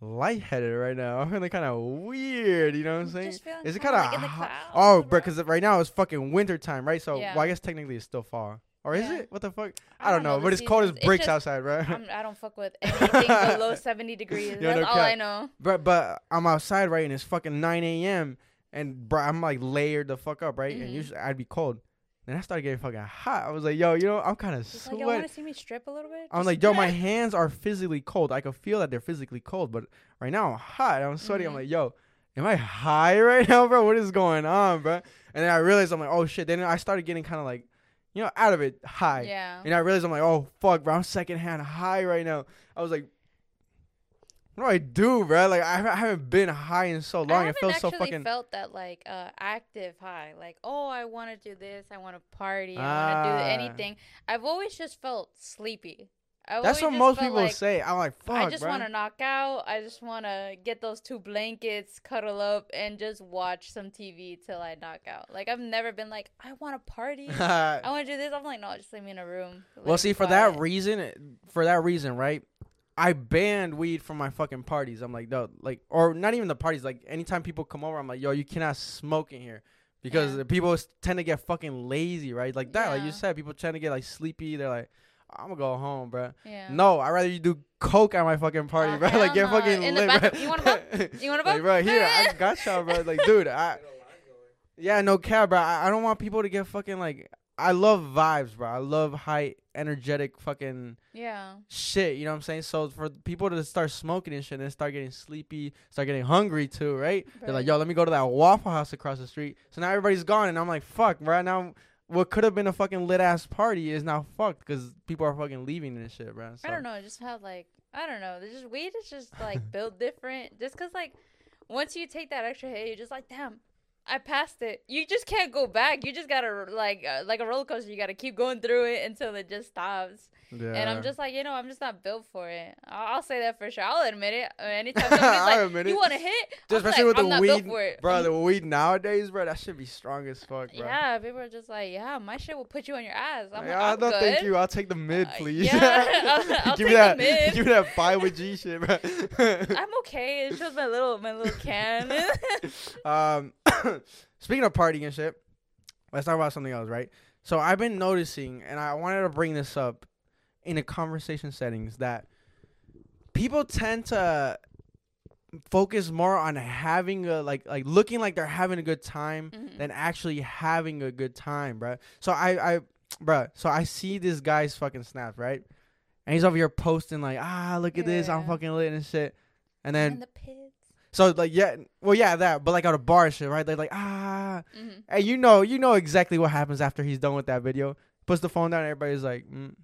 lightheaded right now. I'm feeling kind of weird. You know what I'm saying? Is it kinda like in hot? Oh, bro, because right now it's fucking winter time, right? So, Yeah. well, I guess technically it's still fall. Or is Yeah. it? What the fuck? I, don't know, the but it's cold as bricks just- outside, right? I'm, I don't fuck with anything below 70 degrees. Yeah, That's no all cap. I know. But but I'm outside right, and it's fucking 9 a.m. and bro, I'm like layered the fuck up, right? And Mhm. usually I'd be cold. Then I started getting fucking hot. I was like, yo, you know, I'm kind of Just like, y'all want to see me strip a little bit? I'm Just- like, yo, my hands are physically cold. I can feel that they're physically cold, but right now I'm hot. I'm sweaty. I'm Mhm. like, yo, am I high right now, bro? What is going on, bro? And then I realized I'm like, oh shit. Then I started getting kind of like, you know, out of it high. Yeah. And I realized I'm like, oh fuck, bro, I'm secondhand high right now. I was like, do I do, bro? Like I haven't- I haven't been high in so long. I It feels so fucking. felt that like uh, active high. Like, oh, I want to do this. I want to party. I want Ah. to do anything. I've always just felt sleepy. I've That's what most people like, say. I'm like, fuck, I just want to knock out. I just want to get those two blankets, cuddle up, and just watch some TV till I knock out. Like I've never been like, I want to party. I want to do this. I'm like, no, just leave me in a room. let well, see, for that reason, for that reason, right? I banned weed from my fucking parties. I'm like, no, like, or not even the parties. Like, anytime people come over, I'm like, yo, you cannot smoke in here because Yeah. people tend to get fucking lazy, right? Like that, like you said, people tend to get like sleepy. They're like, I'm gonna go home, bro. Yeah. No, I'd rather you do coke at my fucking party, uh, Oh, bro. like get no. fucking In the lit, bathroom. bro. You want a bump? You want a like, bump? bro, here, I got y'all, bro. Like, dude, I yeah, no cap, bro. I, I don't want people to get fucking like. I love vibes, bro. I love high energetic fucking Yeah. shit. You know what I'm saying? So for people to start smoking and shit and start getting sleepy, start getting hungry too, right? They're like, yo, let me go to that Waffle House across the street. So now everybody's gone, and I'm like, fuck, Right Now what could have been a fucking lit ass party is now fucked because people are fucking leaving and shit, bro. So. I don't know. It just have like I don't know. There's just weed is just like built different. Just cause like once you take that extra hit, you're just like, damn, I passed it. You just can't go back. You just gotta like uh, like a roller coaster. You gotta keep going through it until it just stops. Yeah. And I'm just like, you know, I'm just not built for it. I'll, I'll say that for sure. I'll admit it. Uh, Anytime somebody's like, admit you want to hit, Just I'm especially like, with I'm the not built weed, for it. bro. The weed nowadays, bro, that should be strong as fuck, bro. yeah, people are just like, yeah, my shit will put you on your ass. I'm Like, like, ah, I'm no, good. thank you. I'll take the mid, Uh, please. yeah, I'll- I'll give me that. Give me that five with G shit, bro. I'm okay. It's just my little my little can. um, speaking of partying and shit, let's talk about something else, right? So I've been noticing, and I wanted to bring this up in a conversation settings that people tend to focus more on having a like like looking like they're having a good time Mhm. than actually having a good time, bro. So I I bruh, so I see this guy's fucking snap, right? And he's over here posting like, ah, look at this, I'm fucking lit and shit. And then and the. So like yeah, well yeah that, but like at a bar shit, right? They're like ah, hmm and you know you know exactly what happens after he's done with that video. Puts the phone down, everybody's like, mm.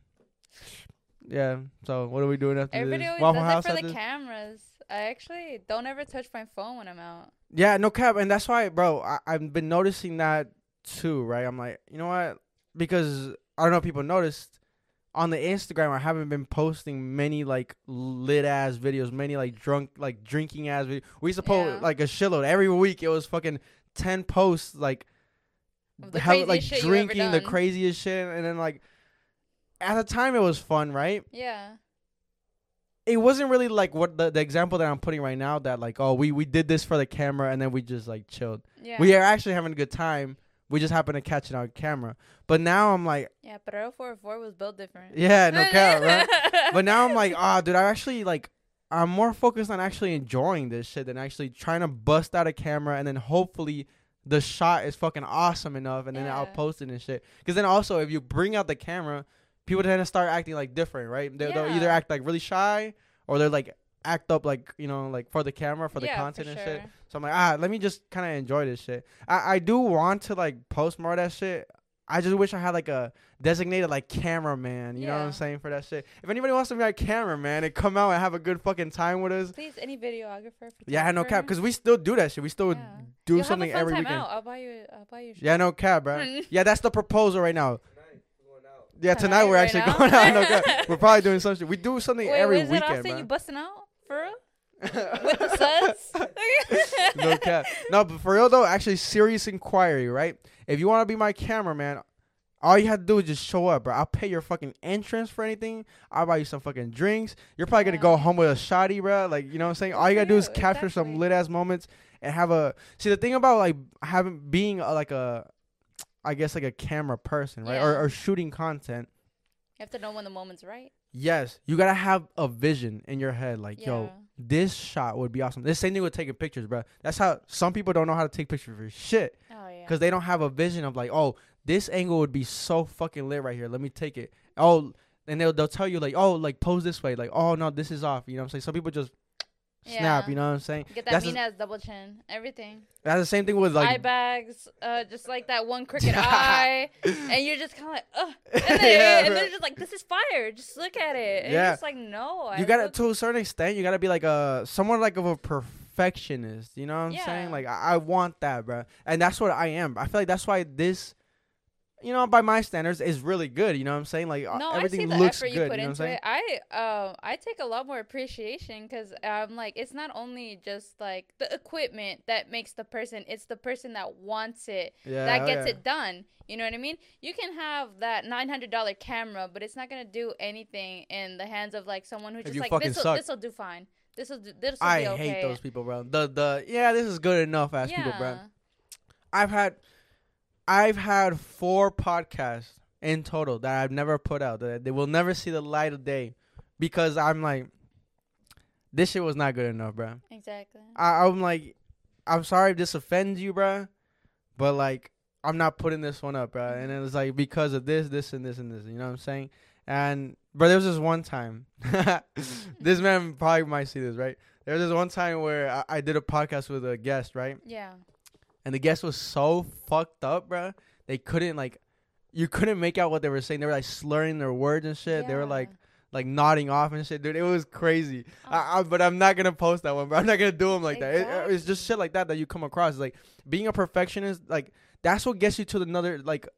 yeah. So what are we doing after Everybody this? always Waffle does House it for the this? cameras. I actually don't ever touch my phone when I'm out. Yeah, no cap, and that's why, bro. I, I've been noticing that too, right? I'm like, you know what? Because I don't know if people noticed on the Instagram. I haven't been posting many like lit ass videos, many like drunk, like drinking ass videos. We used to post Yeah. like a shitload every week. It was fucking ten posts, like hell- like drinking the craziest shit, and then like at the time it was fun, right? Yeah. it wasn't really like what the, the example that I'm putting right now that like oh we we did this for the camera and then we just like chilled. Yeah. We are actually having a good time. We just happen to catch it on camera. But now I'm like yeah, but 404 was built different. yeah, no cap, right? But now I'm like, ah, dude, I actually like I'm more focused on actually enjoying this shit than actually trying to bust out a camera and then hopefully the shot is fucking awesome enough and then I'll post it and shit. Because then also if you bring out the camera, people tend to start acting like different, right? They, They'll either act like really shy or they're like act up like you know like for the camera for the Yeah, content and shit. So I'm like, ah, let me just kind of enjoy this shit. I I do want to like post more of that shit. I just wish I had like a designated like cameraman. You know what I'm saying for that shit. If anybody wants to be our cameraman and come out and have a good fucking time with us, Please, any videographer. yeah, no cap, because we still do that shit. We still Yeah. do You'll something have a fun every time weekend. Out. I'll buy you. I'll buy you. Yeah, no cap, bro. yeah, that's the proposal right now. Yeah, tonight, Tonight, we're right actually now? going out. No. We're probably doing some shit. We do something Wait, every was it weekend, Austin? bro. You busting out for real? With the suds? no cap. No, but for real though, actually, serious inquiry, right? If you want to be my cameraman, All you have to do is just show up, bro. I'll pay your fucking entrance for anything. I'll buy you some fucking drinks. You're probably gonna go home with a shotty, bro. Like you know what I'm saying. All you gotta do is capture some lit ass moments and have a. See the thing about like having being a, like a, I guess like a camera person, right? Or or shooting content. You have to know when the moment's right. Yes, you gotta have a vision in your head. Like, Yeah. yo, this shot would be awesome. This same thing with taking pictures, bro. That's how some people don't know how to take pictures for shit Oh yeah. because they don't have a vision of like, oh, this angle would be so fucking lit right here. Let me take it. Oh, and they'll they'll tell you like, oh, like pose this way. Like, oh no, this is off. You know what I'm saying? Some people just snap. Yeah. You know what I'm saying? Get that That's mean the, ass double chin. Everything. that's the same thing with like eye bags. Uh, just like that one crooked eye, and you're just kind of like, ugh. And, Yeah, and they're just like, this is fire. Just look at it. And Yeah. you're like, no. I you gotta look- to a certain extent you gotta be like a someone like of a perfectionist you know what i'm saying like I, I want that bro and that's what i am i feel like that's why this you know by my standards is really good you know what i'm saying like uh, No, everything I see the looks effort good you put you know what i'm into saying it. I um I take a lot more appreciation because um like it's not only just like the equipment that makes the person, it's the person that wants it yeah that gets yeah. it done. You know what I mean? You can have that nine hundred dollar camera, but it's not gonna do anything in the hands of like someone who If just like this will this will do fine. This will this will be okay. I hate those people bro the the yeah this is good enough ass yeah. people bro i've had i've had four podcasts in total that i've never put out that they will never see the light of day because i'm like this shit was not good enough bro Exactly. I, I'm like, I'm sorry if this offends you, bro, but like, I'm not putting this one up, bro. And it was like because of this, this, and this, and this. You know what I'm saying? And but there was this one time, this man probably might see this, right? There was this one time where I, I did a podcast with a guest, right? Yeah. And the guest was so fucked up, bruh. They couldn't like, you couldn't make out what they were saying. They were like slurring their words and shit. They were like like nodding off and shit, dude. It was crazy. Oh. I, I, but I'm not gonna post that one, bro. I'm not gonna do them like that. It- it's just shit like that that you come across. It's like being a perfectionist, like that's what gets you to another, like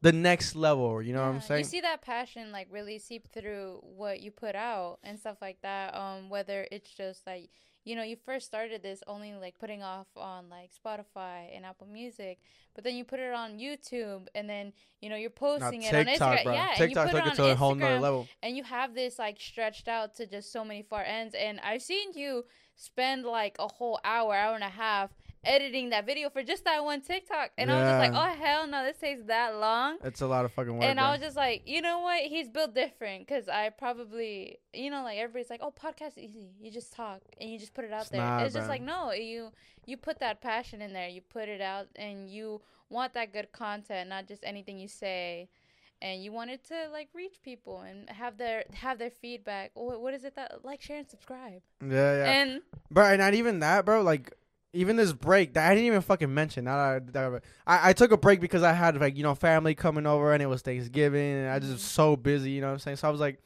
the next level. You know what I'm saying? You see that passion like really seep through what you put out and stuff like that. Um, whether it's just like you know you first started this only like putting off on like Spotify and Apple Music, but then you put it on YouTube and then you know you're Now posting it on TikTok, Instagram. bro. Yeah, and you put took it it on to a whole nother Instagram level. and you have this like stretched out to just so many far ends. And I've seen you spend like a whole hour, hour and a half editing that video for just that one TikTok, and I was just like, oh hell no, this takes that long. It's a lot of fucking work. And bro. I was just like, you know what? He's built different because I probably, you know, like everybody's like, oh, podcast easy. You just talk and you just put it out It's there. not, it's just like no, you you put that passion in there. You put it out and you want that good content, not just anything you say. And you wanted to like reach people and have their have their feedback. What, what is it that like, share, and subscribe? yeah, yeah, And bro. And not even that, bro. Like. Even this break that I didn't even fucking mention. Now I, I, I took a break because I had like you know family coming over and it was Thanksgiving and I just was Mhm. so busy. You know what I'm saying? So I was like,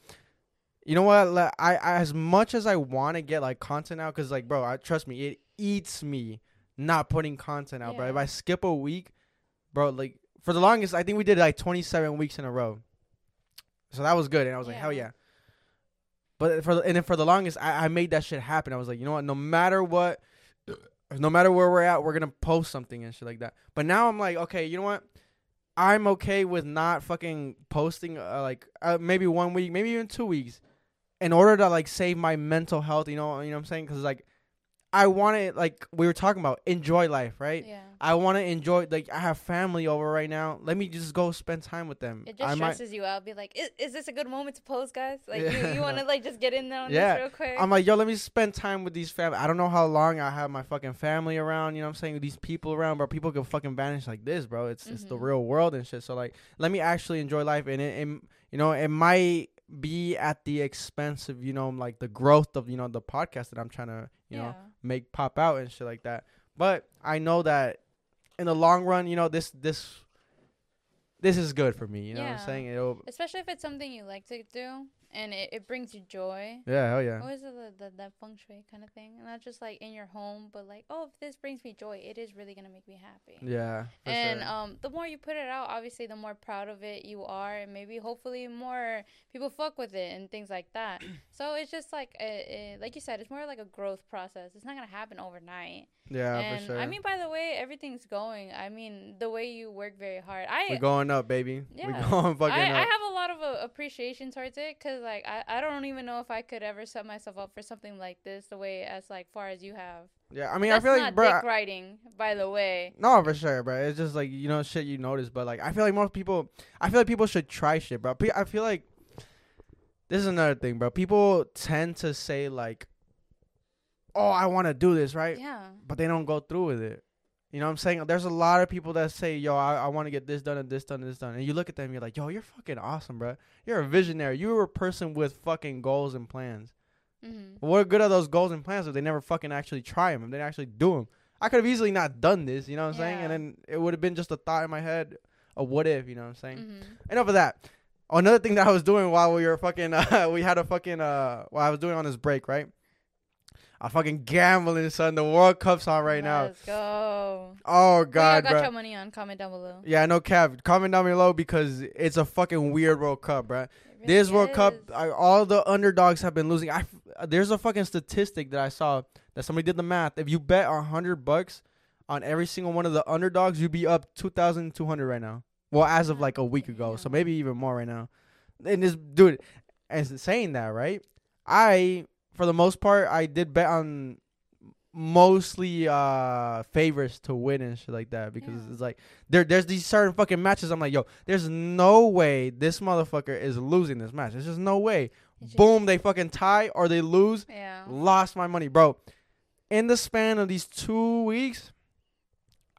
you know what? Like, I, I as much as I want to get like content out, cause like bro, I trust me, it eats me not putting content out, bro. If I skip a week, bro, like for the longest, I think we did like 27 weeks in a row. So that was good, and I was like, hell Yeah. yeah. But for the, and then for the longest, I, I made that shit happen. I was like, you know what? No matter what, no matter where we're at, we're gonna post something and shit like that. But now I'm like, okay, you know what? I'm okay with not fucking posting uh, like uh, maybe one week, maybe even two weeks, in order to like save my mental health. You know, you know what I'm saying? Because like, I want to like we were talking about enjoy life, right? yeah, I want to enjoy like I have family over right now. Let me just go spend time with them. it just I might, stresses you out. Be like, is, is this a good moment to post, guys? Like, Yeah. you, you want to like just get in there on Yeah. this real quick? I'm like, yo, let me spend time with these family. I don't know how long I have my fucking family around. You know what I'm saying? These people around, bro. People can fucking vanish like this, bro. It's it's the Mhm. real world and shit. So like, let me actually enjoy life, and it, it you know, it might be at the expense of you know like the growth of you know the podcast that I'm trying to you know make pop out and shit like that. But I know that in the long run, you know, this this this is good for me. You know what I'm saying? It'll, Especially if it's something you like to do and it, it brings you joy. yeah, hell yeah. What is it, the, the, that feng shui kind of thing? Not just like in your home, but like, oh, if this brings me joy, it is really going to make me happy. Yeah. and sure. um, the more you put it out, obviously, the more proud of it you are, and maybe hopefully more people fuck with it and things like that. so it's just like, a, a, like you said, it's more like a growth process. It's not gonna happen overnight. Yeah, and for sure. I mean, by the way, everything's going. I mean, the way you work very hard. I we're going up, baby. Yeah. We're going fucking I, I have a lot of uh, appreciation towards it because like I, I don't even know if I could ever set myself up for something like this the way as like far as you have. yeah, I mean, That's I feel like, bro. dick riding, by the way. No, for sure, bro. It's just like you know shit you notice, but like I feel like most people, I feel like people should try shit, bro. I feel like this is another thing, bro. People tend to say like, "Oh, I want to do this," right? Yeah. But they don't go through with it. You know what I'm saying? There's a lot of people that say, "Yo, I, I want to get this done and this done and this done," and you look at them, you're like, "Yo, you're fucking awesome, bro. You're a visionary. You're a person with fucking goals and plans." Mm-hmm. What good are those goals and plans if they never fucking actually try them? If they actually do them, I could have easily not done this. You know what I'm saying? And then it would have been just a thought in my head, a what if. You know what I'm saying? Mm-hmm. Enough of that. Another thing that I was doing while we were fucking, uh, we had a fucking, uh, while I was doing on this break, right? I'm fucking gambling, son. The World Cup's on right now. Let's go. Oh God, God, got bro. your money on? Comment down below. Yeah, no cap. Comment down below because it's a fucking weird World Cup, bro. Really This World Cup. I, all the underdogs have been losing. I there's a fucking statistic that I saw that somebody did the math. If you bet a hundred bucks on every single one of the underdogs, you'd be up two thousand two hundred right now. Well, as of like a week ago, so maybe even more right now. And this dude, and saying that right, I for the most part I did bet on mostly uh favorites to win and shit like that because Yeah. it's like there there's these certain fucking matches I'm like yo there's no way this motherfucker is losing this match. There's just no way. It just- boom they fucking tie or they lose. Yeah. lost my money bro. In the span of these two weeks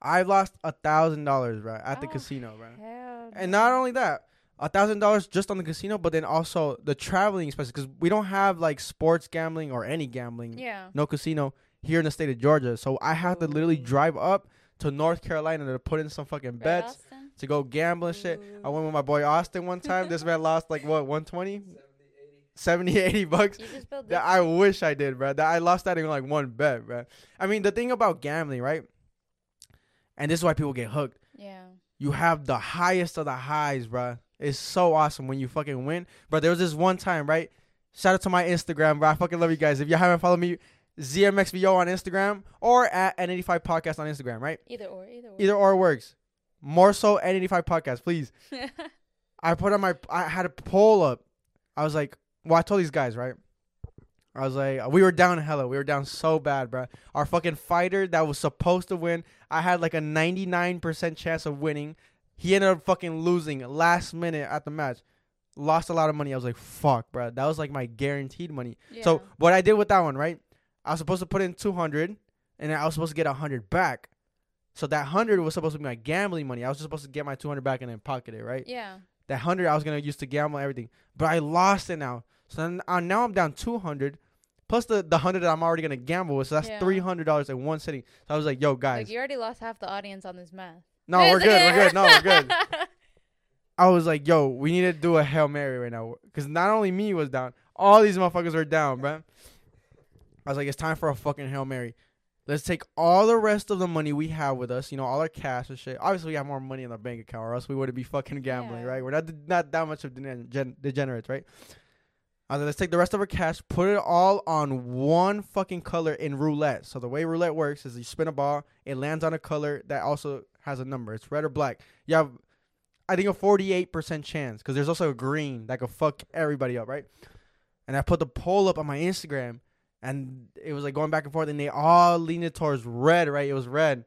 I lost a thousand dollars bro at the Oh, casino bro. Hell and not only that, a thousand dollars just on the casino, but then also the traveling expenses because we don't have like sports gambling or any gambling, Yeah. no casino here in the state of Georgia. So I have to literally drive up to North Carolina to put in some fucking Right, bets Austin? to go gamble and shit. I went with my boy Austin one time. this man lost like what 120, 70, 80 bucks. You just built That I wish I did, bro. That I lost that in like one bet, bro. I mean, the thing about gambling, right? And this is why people get hooked Yeah. you have the highest of the highs, bruh. It's so awesome when you fucking win. But there was this one time, right? Shout out to my Instagram, bro. I fucking love you guys. If you haven't followed me, ZMXVO on Instagram or at N85 Podcast on Instagram, right? Either or. Either or. Either or works. More so N85 Podcast, please. I put on my, I had a poll up. I was like, well, I told these guys, right? I was like, we were down hella. We were down so bad, bro. Our fucking fighter that was supposed to win, I had like a 99% chance of winning. He ended up fucking losing last minute at the match. Lost a lot of money. I was like, fuck, bro. That was like my guaranteed money. So what I did with that one, right? I was supposed to put in 200 and I was supposed to get 100 back. So that 100 was supposed to be my gambling money. I was just supposed to get my 200 back and then pocket it, right? Yeah. That hundred I was gonna use to gamble everything, but I lost it now. So uh, now I'm down two hundred, plus the the hundred that I'm already gonna gamble with. So that's Yeah. three hundred dollars in one sitting. So I was like, "Yo, guys, Like you already lost half the audience on this math. No, we're good, we're good, no, we're good." I was like, "Yo, we need to do a hail mary right now," because not only me was down, all these motherfuckers were down, bruh. I was like, "It's time for a fucking hail mary." Let's take all the rest of the money we have with us, you know, all our cash and shit. Obviously, we have more money in our bank account, or else we wouldn't be fucking gambling, Yeah. right? We're not not that much of degen- gen- degenerates, right? I was like, let's take the rest of our cash, put it all on one fucking color in roulette. So the way roulette works is you spin a ball, it lands on a color that also has a number. It's red or black. You have, I think, a forty-eight percent chance because there's also a green that could fuck everybody up, right? And I put the poll up on my Instagram, and it was like going back and forth, and they all leaned towards red, right? It was red.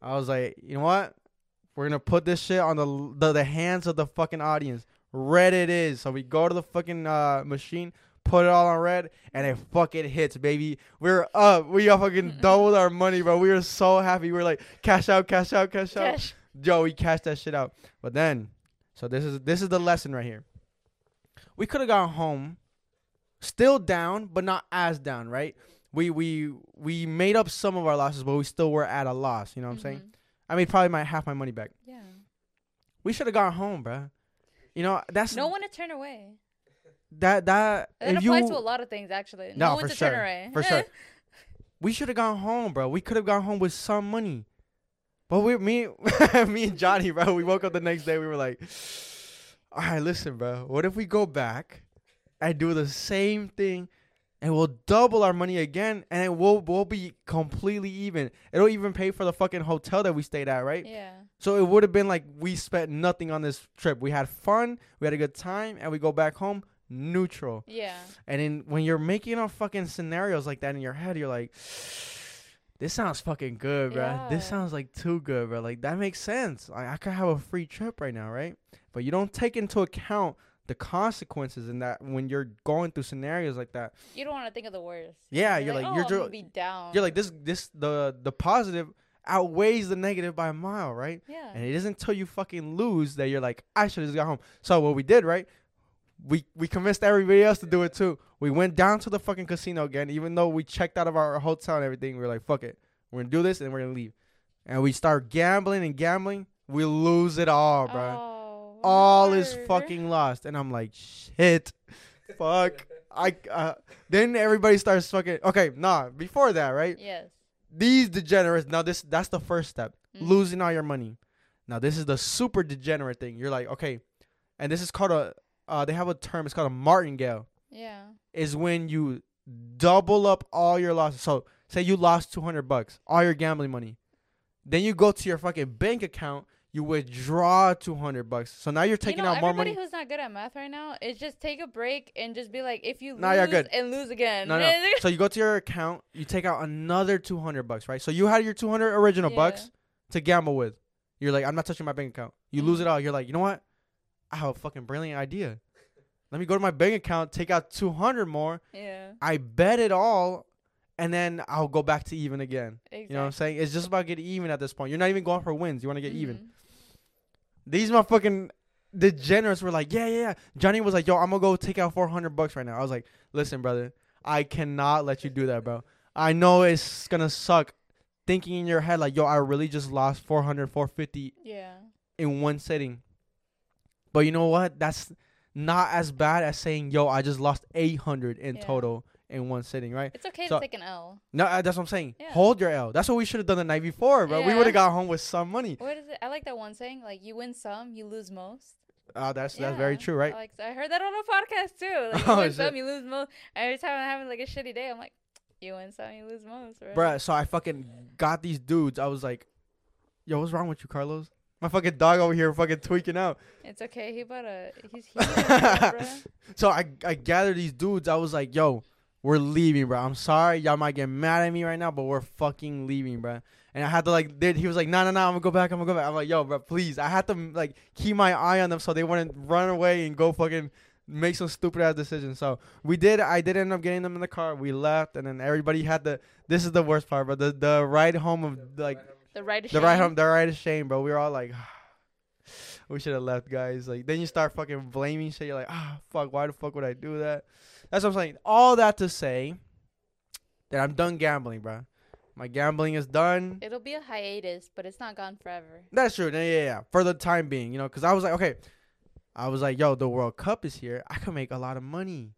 I was like, you know what? We're gonna put this shit on the the, the hands of the fucking audience. Red it is. So we go to the fucking uh, machine, put it all on red, and it fucking hits, baby. We're up. We all fucking doubled our money, bro. We were so happy. We were like, cash out, cash out, cash out. Cash. Yo, we cashed that shit out. But then, so this is this is the lesson right here. We could have gone home, still down, but not as down, right? We we we made up some of our losses, but we still were at a loss. You know what I'm saying? Mhm. I made probably my half my money back. Yeah. We should have gone home, bruh. You know that's No one to turn away. That that That if applies you to a lot of things, actually. No, No, for sure. turn away. For sure. we should have gone home, bro. We could have gone home with some money. But we, me, me and Johnny, bro, we woke up the next day. We were like, "All right, listen, bro. What if we go back and do the same thing and we'll double our money again, and it will we'll be completely even. It'll even pay for the fucking hotel that we stayed at, right? Yeah. So it would have been like we spent nothing on this trip. We had fun, we had a good time, and we go back home neutral. Yeah. And then when you're making up fucking scenarios like that in your head, you're like, this sounds fucking good, bro. This sounds like too good, bro. Like that makes sense. I, I could have a free trip right now, right? But you don't take into account the consequences in that when you're going through scenarios like that. You don't want to think of the worst. Yeah, you're like, oh, you're dr- be down. You're like this this the the positive outweighs the negative by a mile, right? yeah. And it isn't until you fucking lose that you're like, I should have just got home. So what we did, right? We we convinced everybody else to do it too. We went down to the fucking casino again, even though we checked out of our hotel and everything. We were like, fuck it. We're gonna do this and we're gonna leave. And we start gambling and gambling. We lose it all, bro. Oh, all is fucking lost. And I'm like, shit. Fuck. I uh, then everybody starts fucking okay, nah, before that, right? Yes. These degenerates, now this that's the first step Mhm. losing all your money. Now this is the super degenerate thing. You're like, okay, and this is called a. Uh, they have a term. It's called a martingale. Yeah. Is when you double up all your losses. So say you lost two hundred bucks, all your gambling money. Then you go to your fucking bank account. You withdraw two hundred bucks. So now you're taking you know, out more money. everybody who's not good at math right now is just take a break and just be like, if you Nah, lose you're good. and lose again. No, no. so you go to your account. You take out another two hundred bucks, right? So you had your two hundred original Yeah. bucks to gamble with. You're like, I'm not touching my bank account. You lose Mhm. it all. You're like, you know what? I have a fucking brilliant idea. Let me go to my bank account, take out 200 more. yeah. I bet it all, and then I'll go back to even again. Exactly. You know what I'm saying? It's just about getting even at this point. You're not even going for wins. You want to get even. Mhm. These motherfucking degenerates were like, yeah, yeah, yeah. Johnny was like, yo, I'm gonna go take out 400 bucks right now. I was like, listen, brother, I cannot let you do that, bro. I know it's gonna suck. Thinking in your head like, yo, I really just lost 400, 450 Yeah. in one sitting. But you know what? That's not as bad as saying, "Yo, I just lost 800 in Yeah. total in one sitting." Right? It's okay So- to take an L. No, uh, that's what I'm saying. Yeah. Hold your L. That's what we should have done the night before, bro. We would have got home with some money. What is it? I like that one saying, like you win some, you lose most. Uh, that's that's very true, right? I, like, I heard that on a podcast too. Like, you Oh, win shit. some, you lose most. Every time I'm having like a shitty day, I'm like, you win some, you lose most, right? bro. Bruh, so I fucking got these dudes. I was like, "Yo, what's wrong with you, Carlos?" My fucking dog over here fucking tweaking out. It's okay. He about to. He's bro. So I I gathered these dudes. I was like, "Yo, we're leaving, bro. I'm sorry, y'all might get mad at me right now, but we're fucking leaving, bro." And I had to like, they, he was like, "No, no, no, I'm gonna go back. I'm gonna go back." I'm like, "Yo, bro, please." I had to like keep my eye on them so they wouldn't run away and go fucking make some stupid ass decisions. So we did. I did end up getting them in the car. We left, and then everybody had the. This is the worst part, but the the ride home of like The right. the ride home, the right of shame, bro. We were all like, we should have left, guys. Like, then you start fucking blaming shit. You're like, ah, fuck, why the fuck would I do that? That's what I'm saying. All that to say that I'm done gambling, bro. My gambling is done. It'll be a hiatus, but it's not gone forever. That's true. Yeah, yeah, yeah. For the time being, you know, because I was like, okay, I was like, yo, the World Cup is here. I can make a lot of money.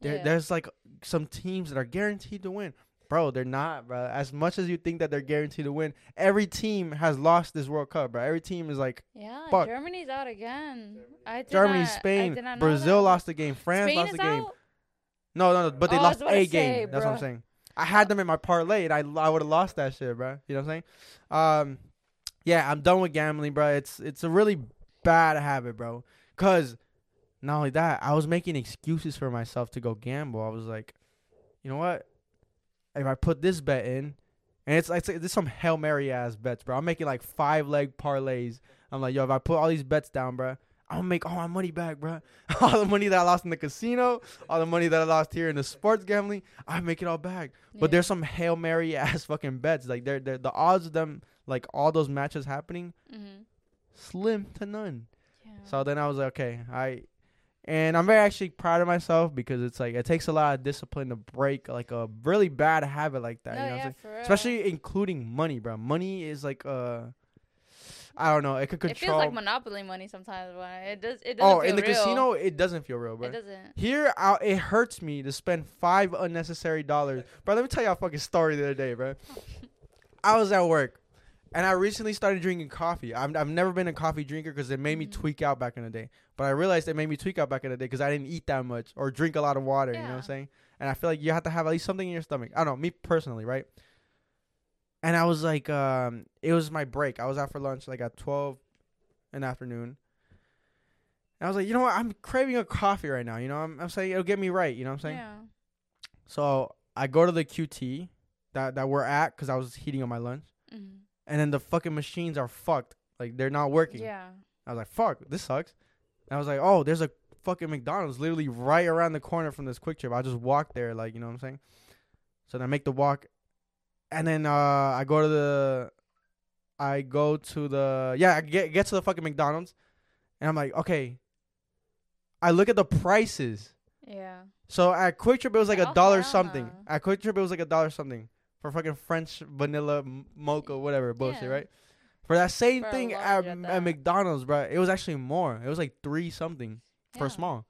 There, Yeah. There's like some teams that are guaranteed to win. Bro, they're not, bro. As much as you think that they're guaranteed to win, every team has lost this World Cup, bro. Every team is like Yeah, Fuck. Germany's out again. I did Germany, not- Spain, Brazil that. lost the game, France Spain lost the game. out? No, no, no, but they Oh, lost a to game. say, That's what I'm saying. I had them in my parlay, and I I would have lost that shit, bro. You know what I'm saying? Um, yeah, I'm done with gambling, bro. It's it's a really bad habit, bro. Cause not only that, I was making excuses for myself to go gamble. I was like, you know what? If I put this bet in, and it's like this some hail mary ass bets, bro. I'm making like five leg parlays. I'm like, yo, if I put all these bets down, bro, I'm gonna make all my money back, bro. all the money that I lost in the casino, all the money that I lost here in the sports gambling, I make it all back. But there's some hail mary ass fucking bets. Like they're, they're the odds of them like all those matches happening Mhm. slim to none. Yeah. So then I was like, okay, I and I'm very actually proud of myself because it's like it takes a lot of discipline to break like a really bad habit like that. no, you know what I'm saying? Especially including money, bro. Money is like uh I don't know, it could control. it feels like monopoly money sometimes. But it does. It doesn't Oh, in the real. casino it doesn't feel real, bro. It doesn't. Here, I, it hurts me to spend five unnecessary dollars. Bro, let me tell you a fucking story the other day, bro. I was at work, and I recently started drinking coffee. I'm, I've never been a coffee drinker because it made me Mhm. tweak out back in the day. But I realized it made me tweak out back in the day because I didn't eat that much or drink a lot of water. You know what I'm saying? And I feel like you have to have at least something in your stomach. I don't know, me personally, right? And I was like, um, it was my break. I was out for lunch like at 12 in the afternoon. And I was like, you know what? I'm craving a coffee right now. You know, I'm, I'm saying it'll get me right. You know what I'm saying? Yeah. So I go to the QT that, that we're at because I was heating up my lunch. Mhm. And then the fucking machines are fucked. Like they're not working. Yeah. I was like, fuck, this sucks. And I was like, oh, there's a fucking McDonald's literally right around the corner from this QuikTrip. I just walk there, like, you know what I'm saying? So then I make the walk. And then uh I go to the I go to the yeah, I get get to the fucking McDonald's and I'm like, okay. I look at the prices. Yeah. So at QuikTrip it was like a dollar something. At QuikTrip it was like a dollar something for fucking French vanilla mocha whatever bullshit, Yeah. right? For that same For thing at, at at. McDonald's, bro, it was actually more. It was like three something for Yeah. small.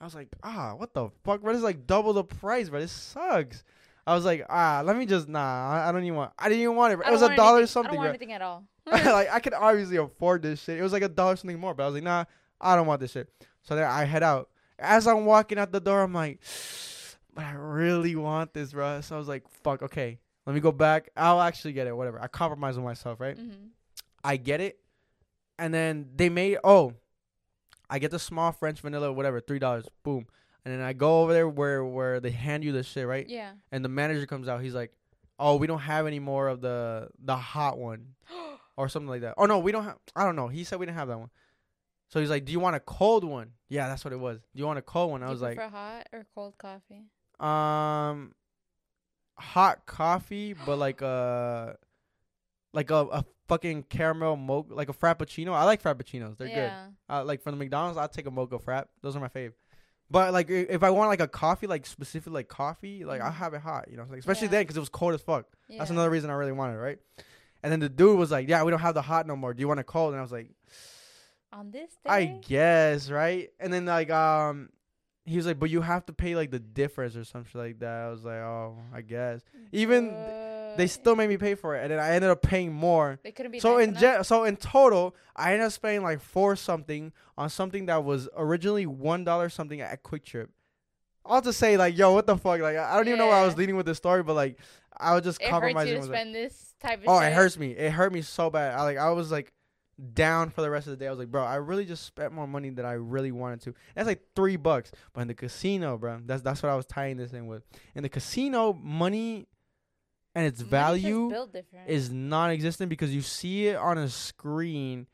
I was like, ah, what the fuck, bro? This is like double the price, bro. This sucks. I was like, ah, let me just nah. I, don't even want. I didn't even want it. Bro. It was a dollar anything- something, I don't bro. want anything at all. like I could obviously afford this shit. It was like a dollar something more, but I was like, nah, I don't want this shit. So then I head out. As I'm walking out the door, I'm like, but I really want this, bro. So I was like, fuck, okay, let me go back. I'll actually get it. Whatever. I compromise with myself, right? hmm I get it, and then they made oh, I get the small French vanilla, whatever, three dollars, boom, and then I go over there where where they hand you the shit, right? Yeah. And the manager comes out, he's like, oh, we don't have any more of the the hot one or something like that. Oh no, we don't have. I don't know. He said we didn't have that one. So he's like, do you want a cold one? Yeah, that's what it was. Do you want a cold one? I Do was you like, prefer hot or cold coffee? um, hot coffee, but like a like a, a fucking caramel mocha, like a frappuccino. I like frappuccinos. They're good. Uh, like from the McDonald's, I'll take a mocha frap. Those are my fave. But like if I want like a coffee, like specific like coffee, like I'll Mhm. have it hot. You know, like, especially Yeah. then because it was cold as fuck. yeah. That's another reason I really wanted it, right? And then the dude was like, "Yeah, we don't have the hot no more. Do you want a cold?" And I was like, On this day. "I guess, right?" And then like um, he was like, "But you have to pay like the difference or something like that." I was like, "Oh, I guess." Even They still made me pay for it, and then I ended up paying more. They couldn't be. So nice in enough? ge- so in total, I ended up spending like four something on something that was originally one dollar something at QuikTrip. I'll just say like, yo, what the fuck? Like, I don't even know where I was leading with this story, but like, I was just it hurts compromising. you to with it. spend this type of. Oh, shit. it hurts me. It hurt me so bad. I like, I was like down for the rest of the day. I was like, bro, I really just spent more money than I really wanted to. That's like three bucks. But in the casino, bro, that's that's what I was tying this in with. In the casino, money and its Money's just value is non-existent because you see it on a screen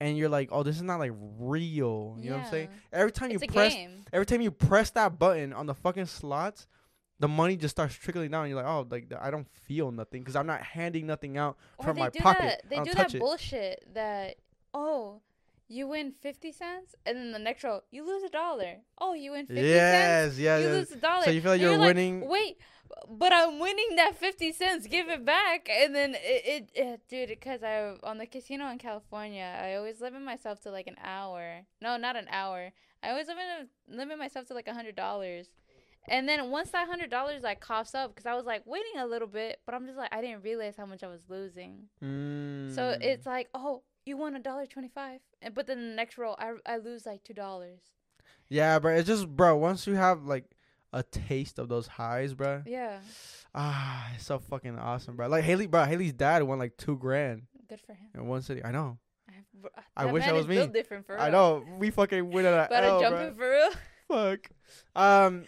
and you're like, "Oh, this is not like real." You know what I'm saying? Every time It's you press game. every time you press that button on the fucking slots, the money just starts trickling down. And you're like, "Oh, like I don't feel nothing because I'm not handing nothing out Or from they my do pocket. That, they do that it." bullshit that oh, you win fifty cents, and then the next row you lose a dollar. Oh, you win fifty cents. yes, yeah, you lose a dollar. So you feel like And you're like, winning. Wait, but I'm winning that fifty cents. Give it back, and then it, it, it dude. Because I on the casino in California, I always limit myself to like an hour. No, not an hour. I always limit limit myself to like a hundred dollars. And then once that hundred dollars like coughs up, because I was like waiting a little bit, but I'm just like I didn't realize how much I was losing. So Mm. it's like, oh, you won a dollar twenty five, and but then the next roll, I I lose like two dollars. yeah, bro. It's just, bro. Once you have like a taste of those highs, bro. Yeah, Ah, it's so fucking awesome, bro. Like Haley, bro. Haley's dad won like two grand good for him. in one city. I know. I, I wish that was me. different for real. I know. We fucking win at Better L, jump bro. for real. Fuck. Um,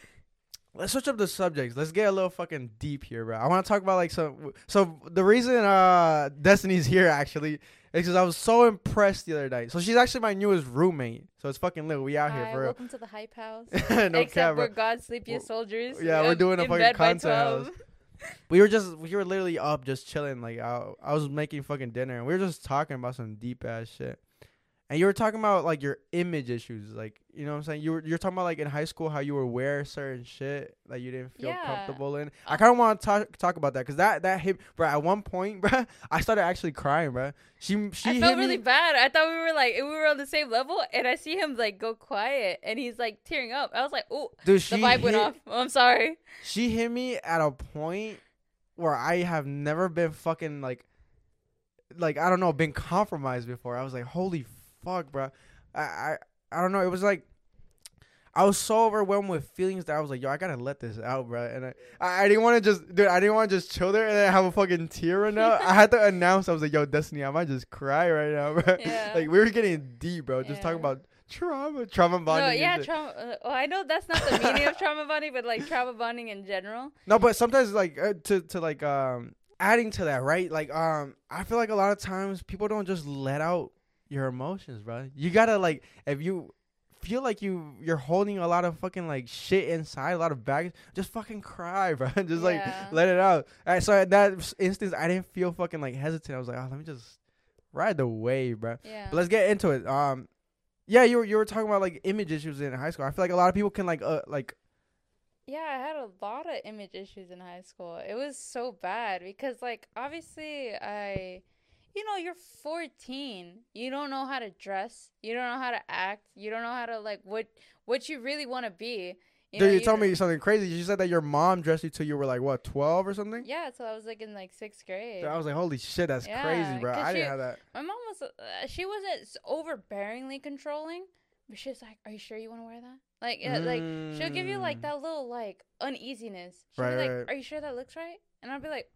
let's switch up the subjects. Let's get a little fucking deep here, bro. I want to talk about like some. So the reason uh Destiny's here actually is because I was so impressed the other night. So she's actually my newest roommate. So it's fucking lit. We out here Hi, for real. welcome to the hype house. no Except cap, we're God's sleepiest soldiers. yeah, we're um, doing a fucking content house. We were just we were literally up just chilling. Like I, I was making fucking dinner and we were just talking about some deep ass shit. And you were talking about like your image issues, like you know what I'm saying. You were you're talking about like in high school how you were wear certain shit that you didn't feel Yeah. comfortable in. I Uh, kind of want to talk talk about that because that that hit, bro. At one point, bro, I started actually crying, bro. She she I hit felt me. really bad. I thought we were like we were on the same level, and I see him like go quiet, and he's like tearing up. I was like, oh, the vibe went off. I'm sorry. She hit me at a point where I have never been fucking like like I don't know, been compromised before. I was like, holy fuck, bro. I I, I don't know. It was like I was so overwhelmed with feelings that I was like, yo, I gotta let this out, bro. And I, I, I didn't want to just, dude, I didn't want to just chill there and then have a fucking tear run out. I had to announce, I was like, yo, Destiny, I might just cry right now, bro. Yeah. like we were getting deep, bro. Just talking about trauma, trauma bonding. No, yeah, trauma. Uh, oh, I know that's not the meaning of trauma bonding, but like trauma bonding in general. No, but sometimes like uh, to to like um adding to that, right? Like um I feel like a lot of times people don't just let out your emotions, bro. You gotta like if you feel like you you're holding a lot of fucking like shit inside, a lot of baggage, just fucking cry, bro. just like let it out. And so at that instance, I didn't feel fucking like hesitant. I was like, oh, let me just ride the wave, bro. Yeah. But let's get into it. Um, yeah, you were you were talking about like image issues in high school. I feel like a lot of people can like uh like Yeah, I had a lot of image issues in high school. It was so bad because, like, obviously, I, you know, you're 14. You don't know how to dress. You don't know how to act. You don't know how to like what what you really want to be. You Dude, know, you told me something crazy. You said that your mom dressed you till you were like what, twelve or something? Yeah, so I was like in like sixth grade. I was like, holy shit, that's Yeah, crazy, bro. I didn't she- have that. My mom was, uh, she wasn't overbearingly controlling, but she was like, "Are you sure you want to wear that?" Like, uh, like she'll give you like Mm. that little like uneasiness. She'll Right, be like, right. "Are you sure that looks right?" And I'll be like,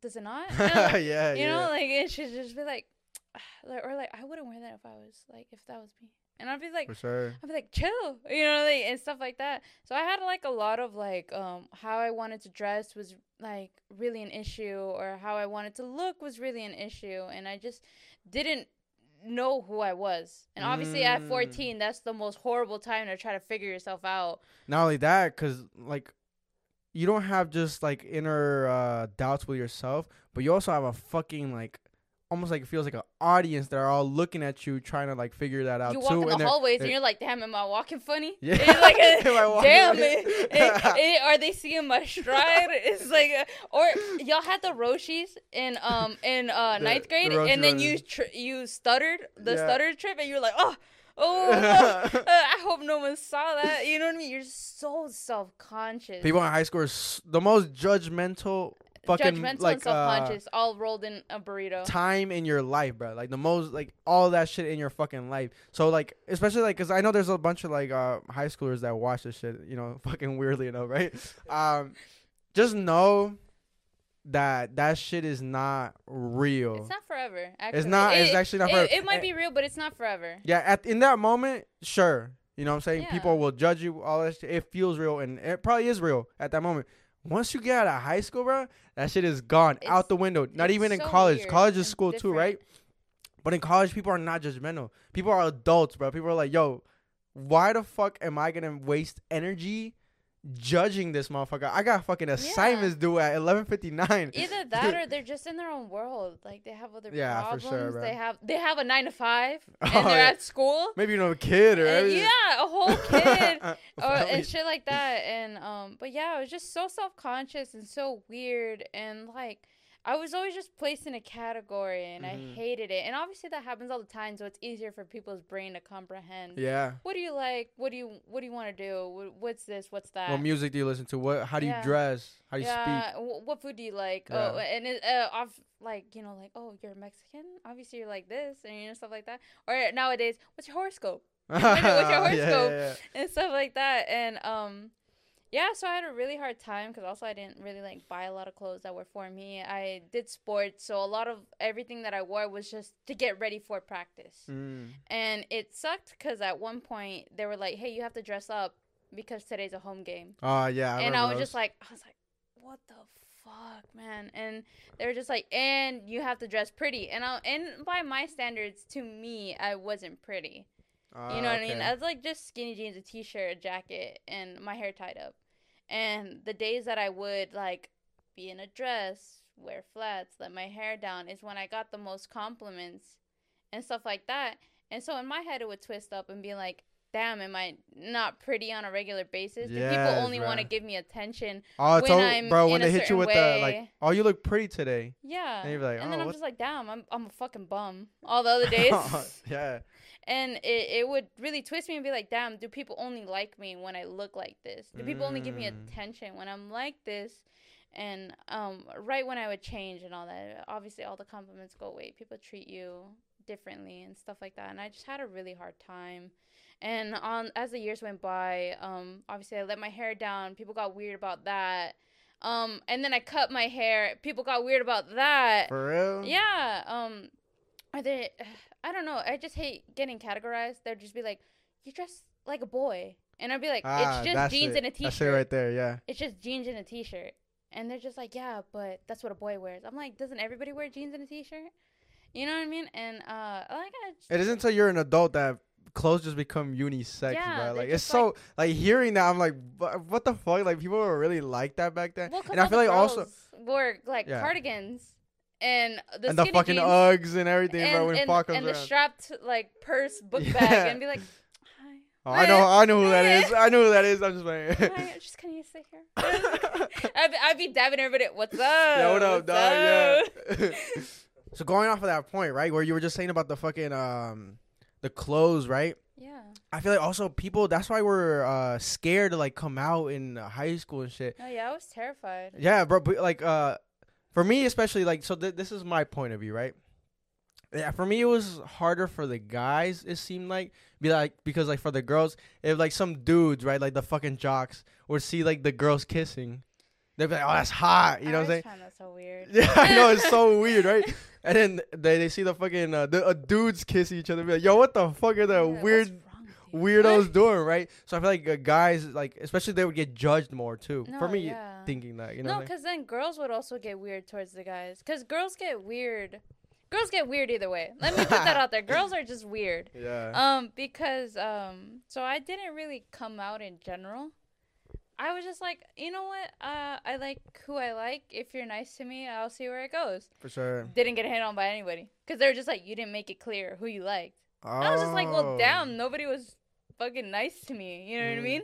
"Does it not?" Like, yeah, you yeah. know, like and she'd just be like, like, or like, I wouldn't wear that if I was like if that was me. And I'd be like, for sure. I'd be like, chill, you know, like and stuff like that. So I had like a lot of like um how I wanted to dress was like really an issue, or how I wanted to look was really an issue, and I just didn't know who I was. And obviously at Mm. 14, that's the most horrible time to try to figure yourself out. Not only that, cause like you don't have just like inner uh, doubts with yourself, but you also have a fucking like almost like it feels like an audience that are all looking at you trying to like figure that out you too. walk in the they're- hallways and you're like, damn, am I walking funny? Yeah. And you're like, walking damn, it, it- it- are they seeing my stride? It's like, uh, or y'all had the Roshes in um in uh The- ninth the grade, Roshe and then you tr- you stuttered the Yeah. stutter trip, and you're like, oh. Oh, uh, I hope no one saw that. You know what I mean? You're so self conscious. People in high school are s- the most judgmental fucking judgmental like and self uh, conscious, all rolled in a burrito. time in your life, bro. Like the most, like all that shit in your fucking life. So like, especially like, cause I know there's a bunch of like uh high schoolers that watch this shit. You know, fucking weirdly enough, right? Um, just know that that shit is not real. It's not forever. Actually. It's not- It- it's actually not it, forever. It might eh. be real, but it's not forever. yeah, at in that moment, sure. You know what I'm saying? Yeah. People will judge you. All that shit. It feels real, and it probably is real at that moment. Once you get out of high school, bro, that shit is gone It's- out the window. Not even in so college. weird College is school too, right? But in college, people are not judgmental. People are adults, bro. People are like, yo, why the fuck am I gonna waste energy judging this motherfucker? I got fucking assignments due at eleven fifty nine. Either that or they're just in their own world. Like they have other Yeah, for problems. sure, bro. They have they have a nine to five Oh, and they're yeah. at school. Maybe you know a kid or And yeah, a whole kid. or and shit like that. And um, but yeah, it was just so self conscious and so weird, and like I was always just placed in a category, and Mhm. I hated it. And obviously that happens all the time, so it's easier for people's brain to comprehend. yeah. What do you like? What do you What do you want to do? What's this? What's that? What music do you listen to? What? How do you dress? How do you speak? yeah, what food do you like? Oh, and it, uh, off like you know, like oh, you're Mexican. Obviously, you're like this, and you know stuff like that. Or nowadays, what's your horoscope? what's your Yeah, horoscope? yeah, yeah. and stuff like that. And um, yeah, so I had a really hard time because also I didn't really like buy a lot of clothes that were for me. I did sports, so a lot of everything that I wore was just to get ready for practice. Mm. And it sucked because at one point they were like, "Hey, you have to dress up because today's a home game." Oh yeah. I and I was those. just like, I was like, what the fuck, man? And they were just like, and you have to dress pretty. And I, and by my standards, to me, I wasn't pretty. You know Ah, what I mean? okay. I was like just skinny jeans, a t-shirt, a jacket, and my hair tied up. And the days that I would like be in a dress, wear flats, let my hair down is when I got the most compliments and stuff like that. And so in my head it would twist up and be like, "Damn, am I not pretty on a regular basis? Do people only want to give me attention?" Oh, it's when all, I'm bro. in When a they hit you with the like, way. oh, you look pretty today. Yeah. And like, and then "Oh, I'm what- just like, "Damn, I'm I'm a fucking bum." All the other days. yeah. And it, it would really twist me and be like damn do people only like me when i look like this do people only give me Mm. attention when i'm like this And um, right when I would change and all that, obviously all the compliments go away. People treat you differently and stuff like that. And I just had a really hard time. And on as the years went by, um, obviously I let my hair down. People got weird about that. Um, and then I cut my hair. People got weird about that. For real? Yeah. Um, are they? I don't know. I just hate getting categorized. They'd just be like, "You dress like a boy," and I'd be like, Ah, "It's just jeans it. and a That's it t-shirt. right there. Yeah. It's just jeans and a t-shirt." And they're just like, "Yeah, but that's what a boy wears." I'm like, "Doesn't everybody wear jeans and a t-shirt?" You know what I mean? And uh, like I just, It isn't until you're an adult that clothes just become unisex, Yeah, bro. Like it's so like hearing that I'm like, what the fuck? Like people were really like that back then. well, and I feel like also wore like Yeah. cardigans and the and the fucking jeans Uggs and everything, and, bro. When and, comes and the strapped like purse book Yeah. bag and be like, "Hi." Oh, I know, I know who that is. I know who that is. I'm just playing. Hi, I'm just can you sit here? I'd, be- I'd be dabbing everybody. What's up? Yeah, what up, What's dog? up?" Yeah. so going off of that point, right, where you were just saying about the fucking um, the clothes, right? Yeah. I feel like also people. That's why we're uh scared to like come out in high school and shit. No, yeah, I was terrified. Yeah, bro. But like, uh, for me especially, like, so th- this is my point of view, right? Yeah, for me it was harder for the guys. It seemed like be like because like for the girls, if like some dudes, right, like the fucking jocks, would see like the girls kissing, they'd be like, "Oh, that's hot," you know what I'm saying? always find that so weird. Yeah, I know it's so weird, right? And then they, they see the fucking uh, the uh, dudes kiss each other, be like, "Yo, what the fuck are that Yeah, weird wrong with you? Weirdos doing?" Right? So I feel like uh, guys, like especially they would get judged more too. for me, yeah. thinking that, you know, no, because then girls would also get weird towards the guys. Because girls get weird. Girls get weird either way. Let me put that out there. Girls are just weird. yeah, Um, because um, so I didn't really come out in general. I was just like, you know what? Uh, I like who I like. If you're nice to me, I'll see where it goes. for sure. Didn't get hit on by anybody because they were just like, you didn't make it clear who you liked. I was just like, well, Oh. damn, nobody was fucking nice to me. You know what I Mm. mean?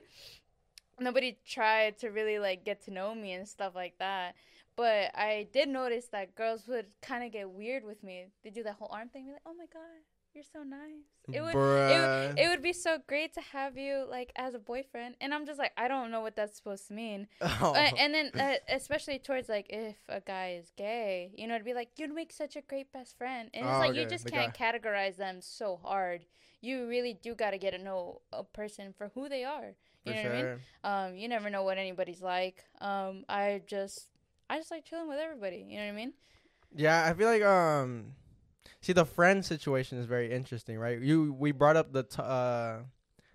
Nobody tried to really like get to know me and stuff like that. But I did notice that girls would kind of get weird with me. They do that whole arm thing, be like, "Oh my god, you're so nice." It would, Bruh. it would be so great to have you like as a boyfriend, and I'm just like, I don't know what that's supposed to mean. Oh. Uh, and then, uh, especially towards like if a guy is gay, you know, it'd be like you'd make such a great best friend, and it's Oh, like you just the can't categorize them so hard. You really do got to get to know a person for who they are. You for know what I mean? Um, you never know what anybody's like. Um, I just, I just like chilling with everybody. You know what I mean? Yeah, I feel like um, see the friend situation is very interesting, right? You we brought up the t- uh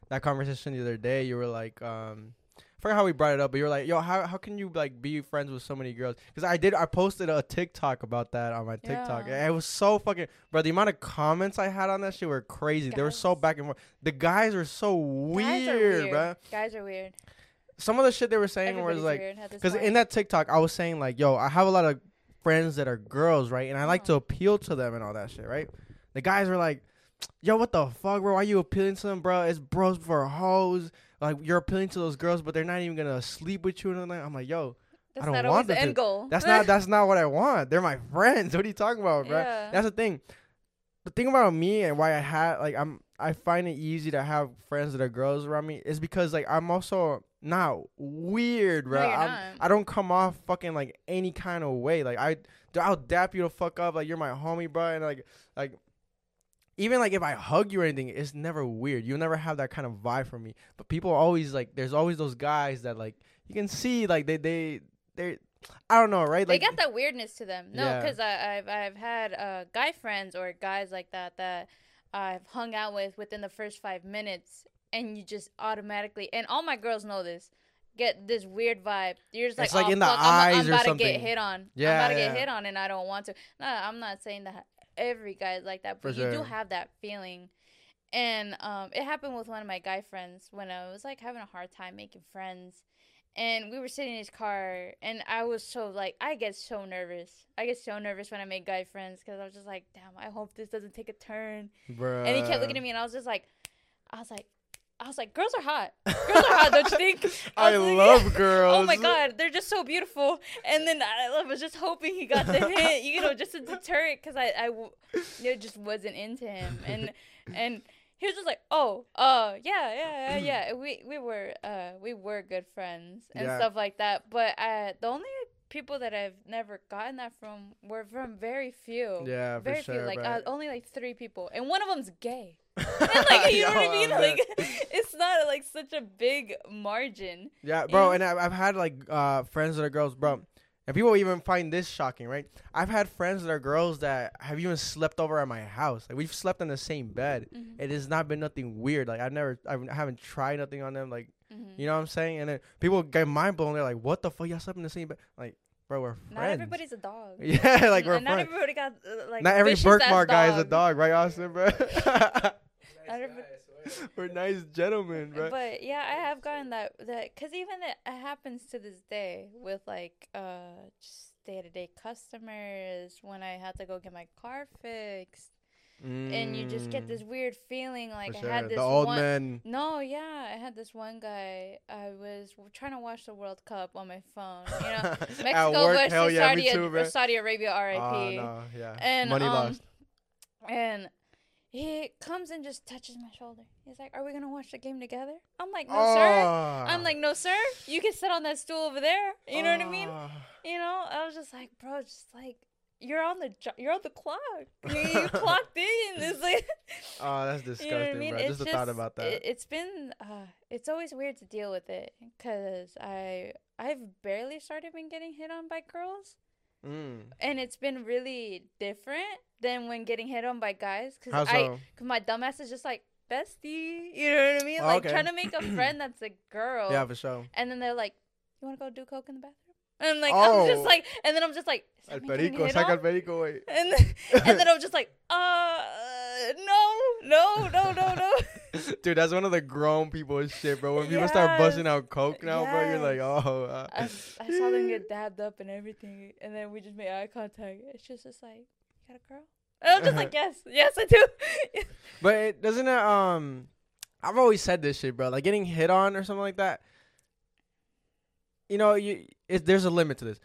that conversation the other day. You were like um. I forgot how we brought it up, but you were like, "Yo, how how can you like be friends with so many girls?" Because I did, I posted a TikTok about that on my TikTok. Yeah. It was so fucking, bro. The amount of comments I had on that shit were crazy. They were so back and forth. The guys were so weird, Guys are weird. bro. Guys are weird. Some of the shit they were saying Everybody's was like, weird at this because in that TikTok, I was saying like, yo, I have a lot of friends that are girls, right? And I like to Uh-huh. appeal to them and all that shit, right? The guys were like, yo, what the fuck, bro? Why you appealing to them, bro? It's bros for hoes. Like you're appealing to those girls, but they're not even gonna sleep with you and. I'm like, yo, that's don't not want the end to- goal. that's not that's not what I want. They're my friends. What are you talking about, bro? Yeah. That's the thing. The thing about me and why I had like I'm I find it easy to have friends that are girls around me is because like I'm also not weird, bro. No, I'm. I don't come off fucking like any kind of way. Like I I'll dap you to fuck up like you're my homie, bro, and like like even like if I hug you or anything, it's never weird. You'll never have that kind of vibe from me. But people always like there's always those guys that like you can see like they they they I don't know, right? Like, they got that weirdness to them. No, Yeah. because I've I've had uh, guy friends or guys like that that I've hung out with within the first five minutes, and you just automatically and all my girls know this. Get this weird vibe. You're just like, It's like oh, in the fuck, I'm, I'm or about to get hit on. Yeah, I'm about to get hit on, and I don't want to. No, I'm not saying that every guy is like that, For but you do have that feeling. And um, it happened with one of my guy friends when I was like having a hard time making friends and we were sitting in his car and i was so like i get so nervous i get so nervous when i make guy friends because i was just like damn i hope this doesn't take a turn Bruh. and he kept looking at me and i was just like i was like i was like girls are hot girls are hot don't you think I like, love girls. oh my god they're just so beautiful and then i was just hoping he got the hint you know just to deter it because i i it just wasn't into him and and he was just like, "Oh, uh, yeah, yeah, yeah, yeah." We we were uh we were good friends and Yeah. stuff like that. But uh, the only people that I've never gotten that from were from very few. Yeah, very sure, few. Like bro. uh, only like three people, and one of them's gay. And like you know what I mean? Like it's not like such a big margin. Yeah, bro, Yeah. and I've, I've had like uh friends that are girls, bro. And people even find this shocking, right? I've had friends that are girls that have even slept over at my house. Like we've slept in the same bed. Mhm. It has not been nothing weird. Like I've never, I haven't tried nothing on them. Like Mhm. you know what I'm saying? And then people get mind blown. They're like, "What the fuck? Y'all slept in the same bed?" Like, bro, we're friends. Not everybody's a dog. Yeah, like we're not friends. everybody got uh, like not every birthmark guy is a dog. right, Austin, bro? We're nice gentlemen, bro. But yeah, I have gotten that that because even it, it happens to this day with like uh just day to day customers when I had to go get my car fixed, and you just get this weird feeling like Mm, For I had this The old one. No, yeah, I had this one guy. I was trying to watch the World Cup on my phone. You know, Mexico work, versus yeah, Saudi, me too. Saudi Arabia, RIP. Oh no, yeah. And, Money um, lost. And he comes and just touches my shoulder. He's like, "Are we gonna watch the game together?" I'm like, "No, sir." I'm Oh. like, "No, sir. You can sit on that stool over there." You know what I mean? Oh. You know, I was just like, "Bro, just like you're on the jo- you're on the clock. You, you clocked in." It's like, Oh, that's disgusting, you know I mean? bro. It's Just the thought about that. It, it's been uh, it's always weird to deal with it because I I've barely started been getting hit on by girls mm. and it's been really different than when getting hit on by guys. Cause How I, cause my dumbass is just like bestie, you know what I mean? Like Okay. trying to make a friend that's a girl, Yeah, for sure. and then they're like, "You want to go do coke in the bathroom?" And I'm like, Oh. I'm just like, and then I'm just like, "Is that El me perico, saca el perico, güey. And then, and then I'm just like, uh, no, no, no, no, no. Dude, that's one of the grown people shit, bro. When people start busting out coke now, bro, you're like, oh. Uh. I, I saw them get dabbed up and everything, and then we just made eye contact. It's just, just like, you got a girl? And I'm just like, yes, yes, I do. But it, doesn't it? Um, I've always said this shit, bro. Like getting hit on or something like that. You know, you it, there's a limit to this.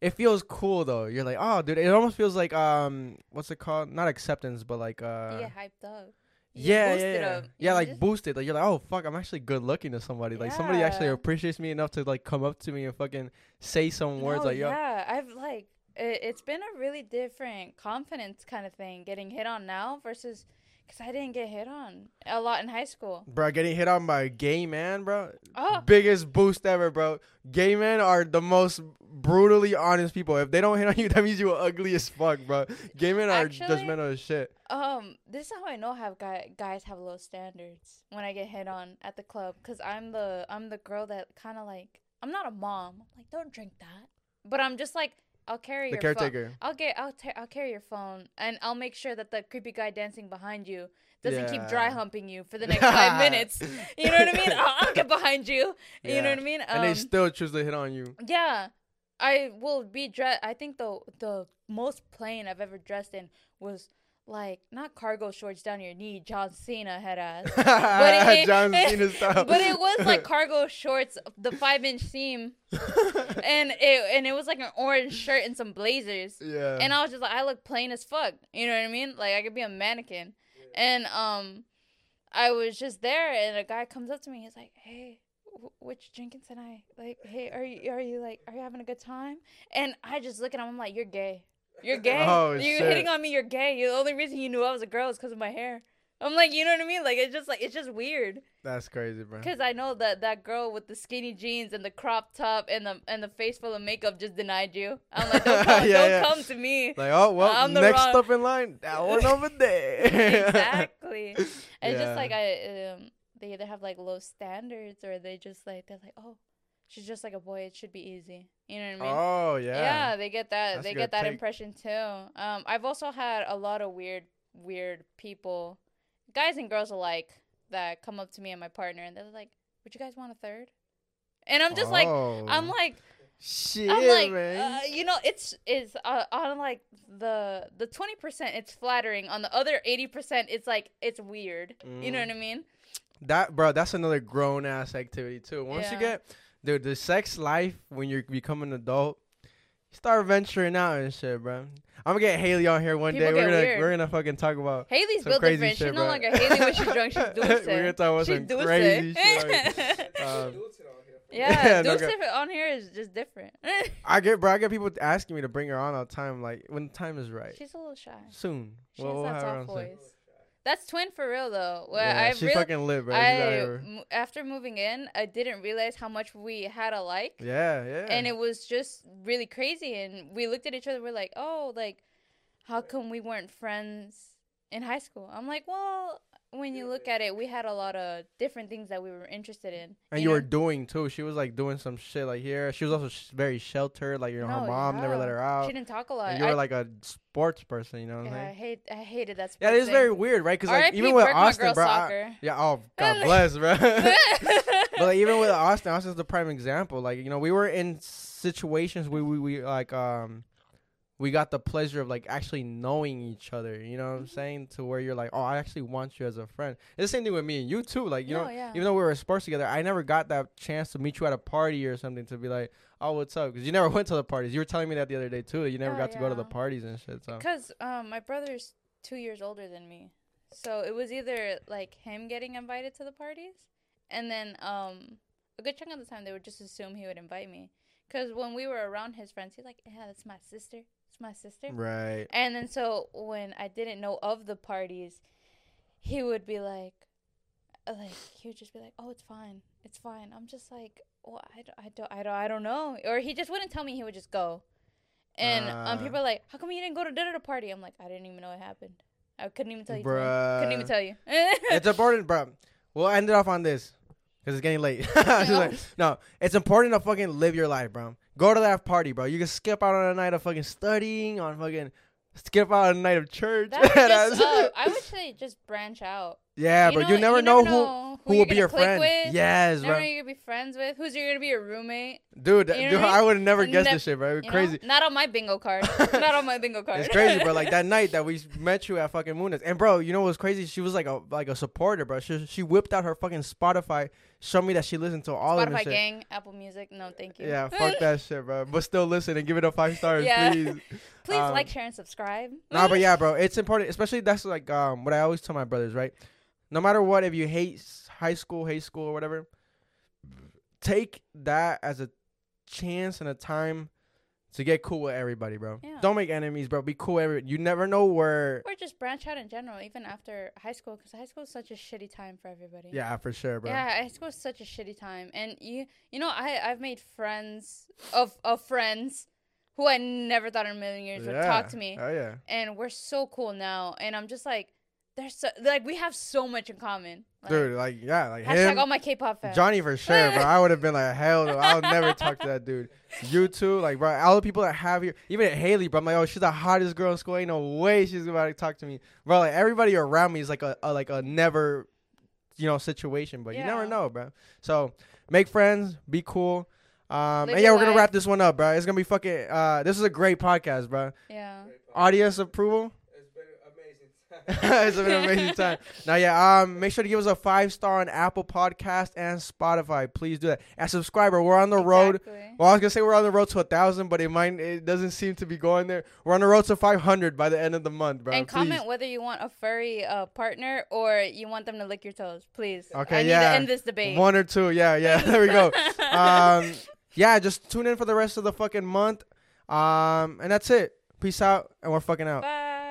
It feels cool though. You're like, oh, dude. It almost feels like um, what's it called? Not acceptance, but like uh, you get hyped up. You yeah, yeah, yeah, up. yeah, like just- boosted. Like you're like, oh fuck, I'm actually good looking to somebody. Like somebody actually appreciates me enough to like come up to me and fucking say some words No, like, yo, yeah, I've like it, it's been a really different confidence kind of thing getting hit on now versus because I didn't get hit on a lot in high school. bro, getting hit on by a gay man, bro. Oh, Biggest boost ever, bro. Gay men are the most brutally honest people. If they don't hit on you, that means you are ugly as fuck, bro. Gay men are Actually- judgmental as shit. um, this is how I know have guy, guys have low standards when I get hit on at the club because I'm the I'm the girl that kind of like I'm not a mom. I'm like, don't drink that, but I'm just like I'll carry The your phone. I'll get I'll ta- I'll carry your phone and I'll make sure that the creepy guy dancing behind you doesn't keep dry humping you for the next five minutes. You know what I mean? I'll, I'll get behind you. You know what I mean? and they Um, still choose to hit on you. yeah, I will be dressed. I think the the most plain I've ever dressed in was like not cargo shorts down your knee, John Cena head ass. But it- John Cena style. But it was like cargo shorts, the five inch seam, and it and it was like an orange shirt and some blazers. yeah. And I was just like, I look plain as fuck. You know what I mean? Like I could be a mannequin. And um, I was just there, and a guy comes up to me. He's like, "Hey, wh- which drinking tonight? Like, hey, are you are you like are you having a good time?" And I just look at him. I'm like, "You're gay. You're gay. Oh, You're shit. hitting on me. You're gay. The only reason you knew I was a girl is because of my hair." I'm like, you know what I mean? Like it's just like it's just weird. That's crazy, bro. Cause I know that that girl with the skinny jeans and the crop top and the and the face full of makeup just denied you. I'm like, don't come, Yeah, don't yeah. come to me. Like, oh well, I'm next wrong- up in line, that one over there. exactly. It's Yeah. just like I um they either have like low standards or they just like they're like, oh, she's just like a boy. It should be easy. You know what I mean? Oh yeah. Yeah, they get that. That's they get that take. impression too. Um, I've also had a lot of weird, weird people, guys and girls alike, that come up to me and my partner and they're like, "Would you guys want a third? And I'm just like, I'm Oh. like, shit, I'm like, man. uh, you know, it's is uh, on like the the twenty percent, it's flattering. On the other eighty percent, it's like it's weird. You know Mm. what I mean? That bro, that's another grown ass activity too. Once you get dude, the sex life when you become an adult, start venturing out and shit, bro. I'm gonna get Haley on here one People day. We're gonna weird. we're gonna fucking talk about Haley's Some built crazy different. shit, she's no longer Haley when she's drunk. She's dulce. We're gonna talk about she's some dulce. crazy shit. Um, Yeah, Duke's okay. on here is just different. I get, bro. I get people asking me to bring her on all the time. Like when the time is right. She's a little shy. Soon. She We'll- has we'll that soft voice. That's twin for real though. Well, Yeah, I she really, fucking lit, bro. I after moving in, I didn't realize how much we had alike. Yeah, yeah. and it was just really crazy and we looked at each other we're like oh like how come we weren't friends in high school i'm like well when you look at it we had a lot of different things that we were interested in and you were know? doing too. She was like doing some shit like here. She was also sh- very sheltered. Like you know, her No, mom never let her out. she didn't talk a lot And you were like a sports person. You know what yeah, I'm I hate i hated that Yeah, it sports is thing. very weird, right? Because like even with Austin, bro. I- yeah. Oh, God bless, bro. but like even with Austin, Austin's the prime example. Like you know, we were in situations where we, we like um we got the pleasure of like actually knowing each other. You know what I'm Mm-hmm. saying? To where you're like, oh, I actually want you as a friend. It's the same thing with me and you too. Like you No, know, yeah. even though we were sports together, I never got that chance to meet you at a party or something to be like, oh, what's up? Because you never went to the parties. You were telling me that the other day too. That you never Oh, got to go to the parties and shit. So because um my brother's two years older than me so it was either like him getting invited to the parties and then um a good chunk of the time they would just assume he would invite me because when we were around his friends he's like yeah that's my sister it's my sister right. and then so when i didn't know of the parties he would be like uh, like he would just be like oh it's fine it's fine i'm just like well i don't i don't i don't, I don't know or he just wouldn't tell me he would just go and Ah. um, people are like how come you didn't go to dinner to party i'm like i didn't even know it happened i couldn't even tell you. Bruh. couldn't even tell you it's important, bro. We'll end it off on this because it's getting late. Like, no, it's important to fucking live your life, bro. Go to that party, bro. You can skip out on a night of fucking studying, on fucking skip out on a night of church. Just, uh, i would say just branch out yeah, you bro. know- you never you know, who know who you're will be your friend. with. Yes, never know bro. you're gonna be friends with who's you're gonna be a roommate Dude, You know dude, I would never guess nev- this shit, bro. It's you know? crazy. not on my bingo card not on my bingo card It's crazy, bro. Like that night that we met you at fucking Munas, and bro, you know what was crazy? She was like a like a supporter, bro. She she whipped out her fucking Spotify, showed me that she listened to all of them. Spotify gang, Apple Music. No, thank you. Yeah, fuck that shit, bro. But still listen and give it a five stars, Yeah. please. Please Um, like, share, and subscribe. nah, but yeah, bro, it's important. Especially that's like um what I always tell my brothers, right? No matter what, if you hate high school, hate school, or whatever, take that as a chance and a time to get cool with everybody, bro. Yeah. Don't make enemies, bro. Be cool. with Every you never know where. Or just branch out in general, even after high school, because high school is such a shitty time for everybody. Yeah, for sure, bro. Yeah, high school is such a shitty time, and you, you know, I, I've made friends of of friends who I never thought in a million years would talk to me, Oh yeah. and we're so cool now, and I'm just like, there's so, like we have so much in common. Like, Dude, like yeah, like hashtag him, all my K-pop fans. Johnny for sure, bro. I would have been like, hell no, I'll never talk to that dude. You too, like, bro. All the people that have here, even Haley, bro. I'm like, oh, she's the hottest girl in school. Ain't no way she's about to talk to me, bro. Like everybody around me is like a, a like a never, you know, situation. But you never know, bro. So make friends, be cool. Um, Live and yeah, we're gonna wrap this one up, bro. It's gonna be fucking. Uh, this is a great podcast, bro. Yeah. Audience approval. It's been amazing. it's been an amazing time. Now, yeah, um, make sure to give us a five star on Apple Podcast and Spotify. Please do that. And subscriber, we're on the road. Well, I was gonna say we're on the road to a thousand, but it might it doesn't seem to be going there. We're on the road to five hundred by the end of the month, bro. and Please. comment whether you want a furry uh, partner or you want them to lick your toes, please. Okay, I need yeah. to end this debate. One or two, yeah, yeah. There we go. um, yeah, just tune in for the rest of the fucking month. Um, and that's it. Peace out, and we're fucking out. Bye.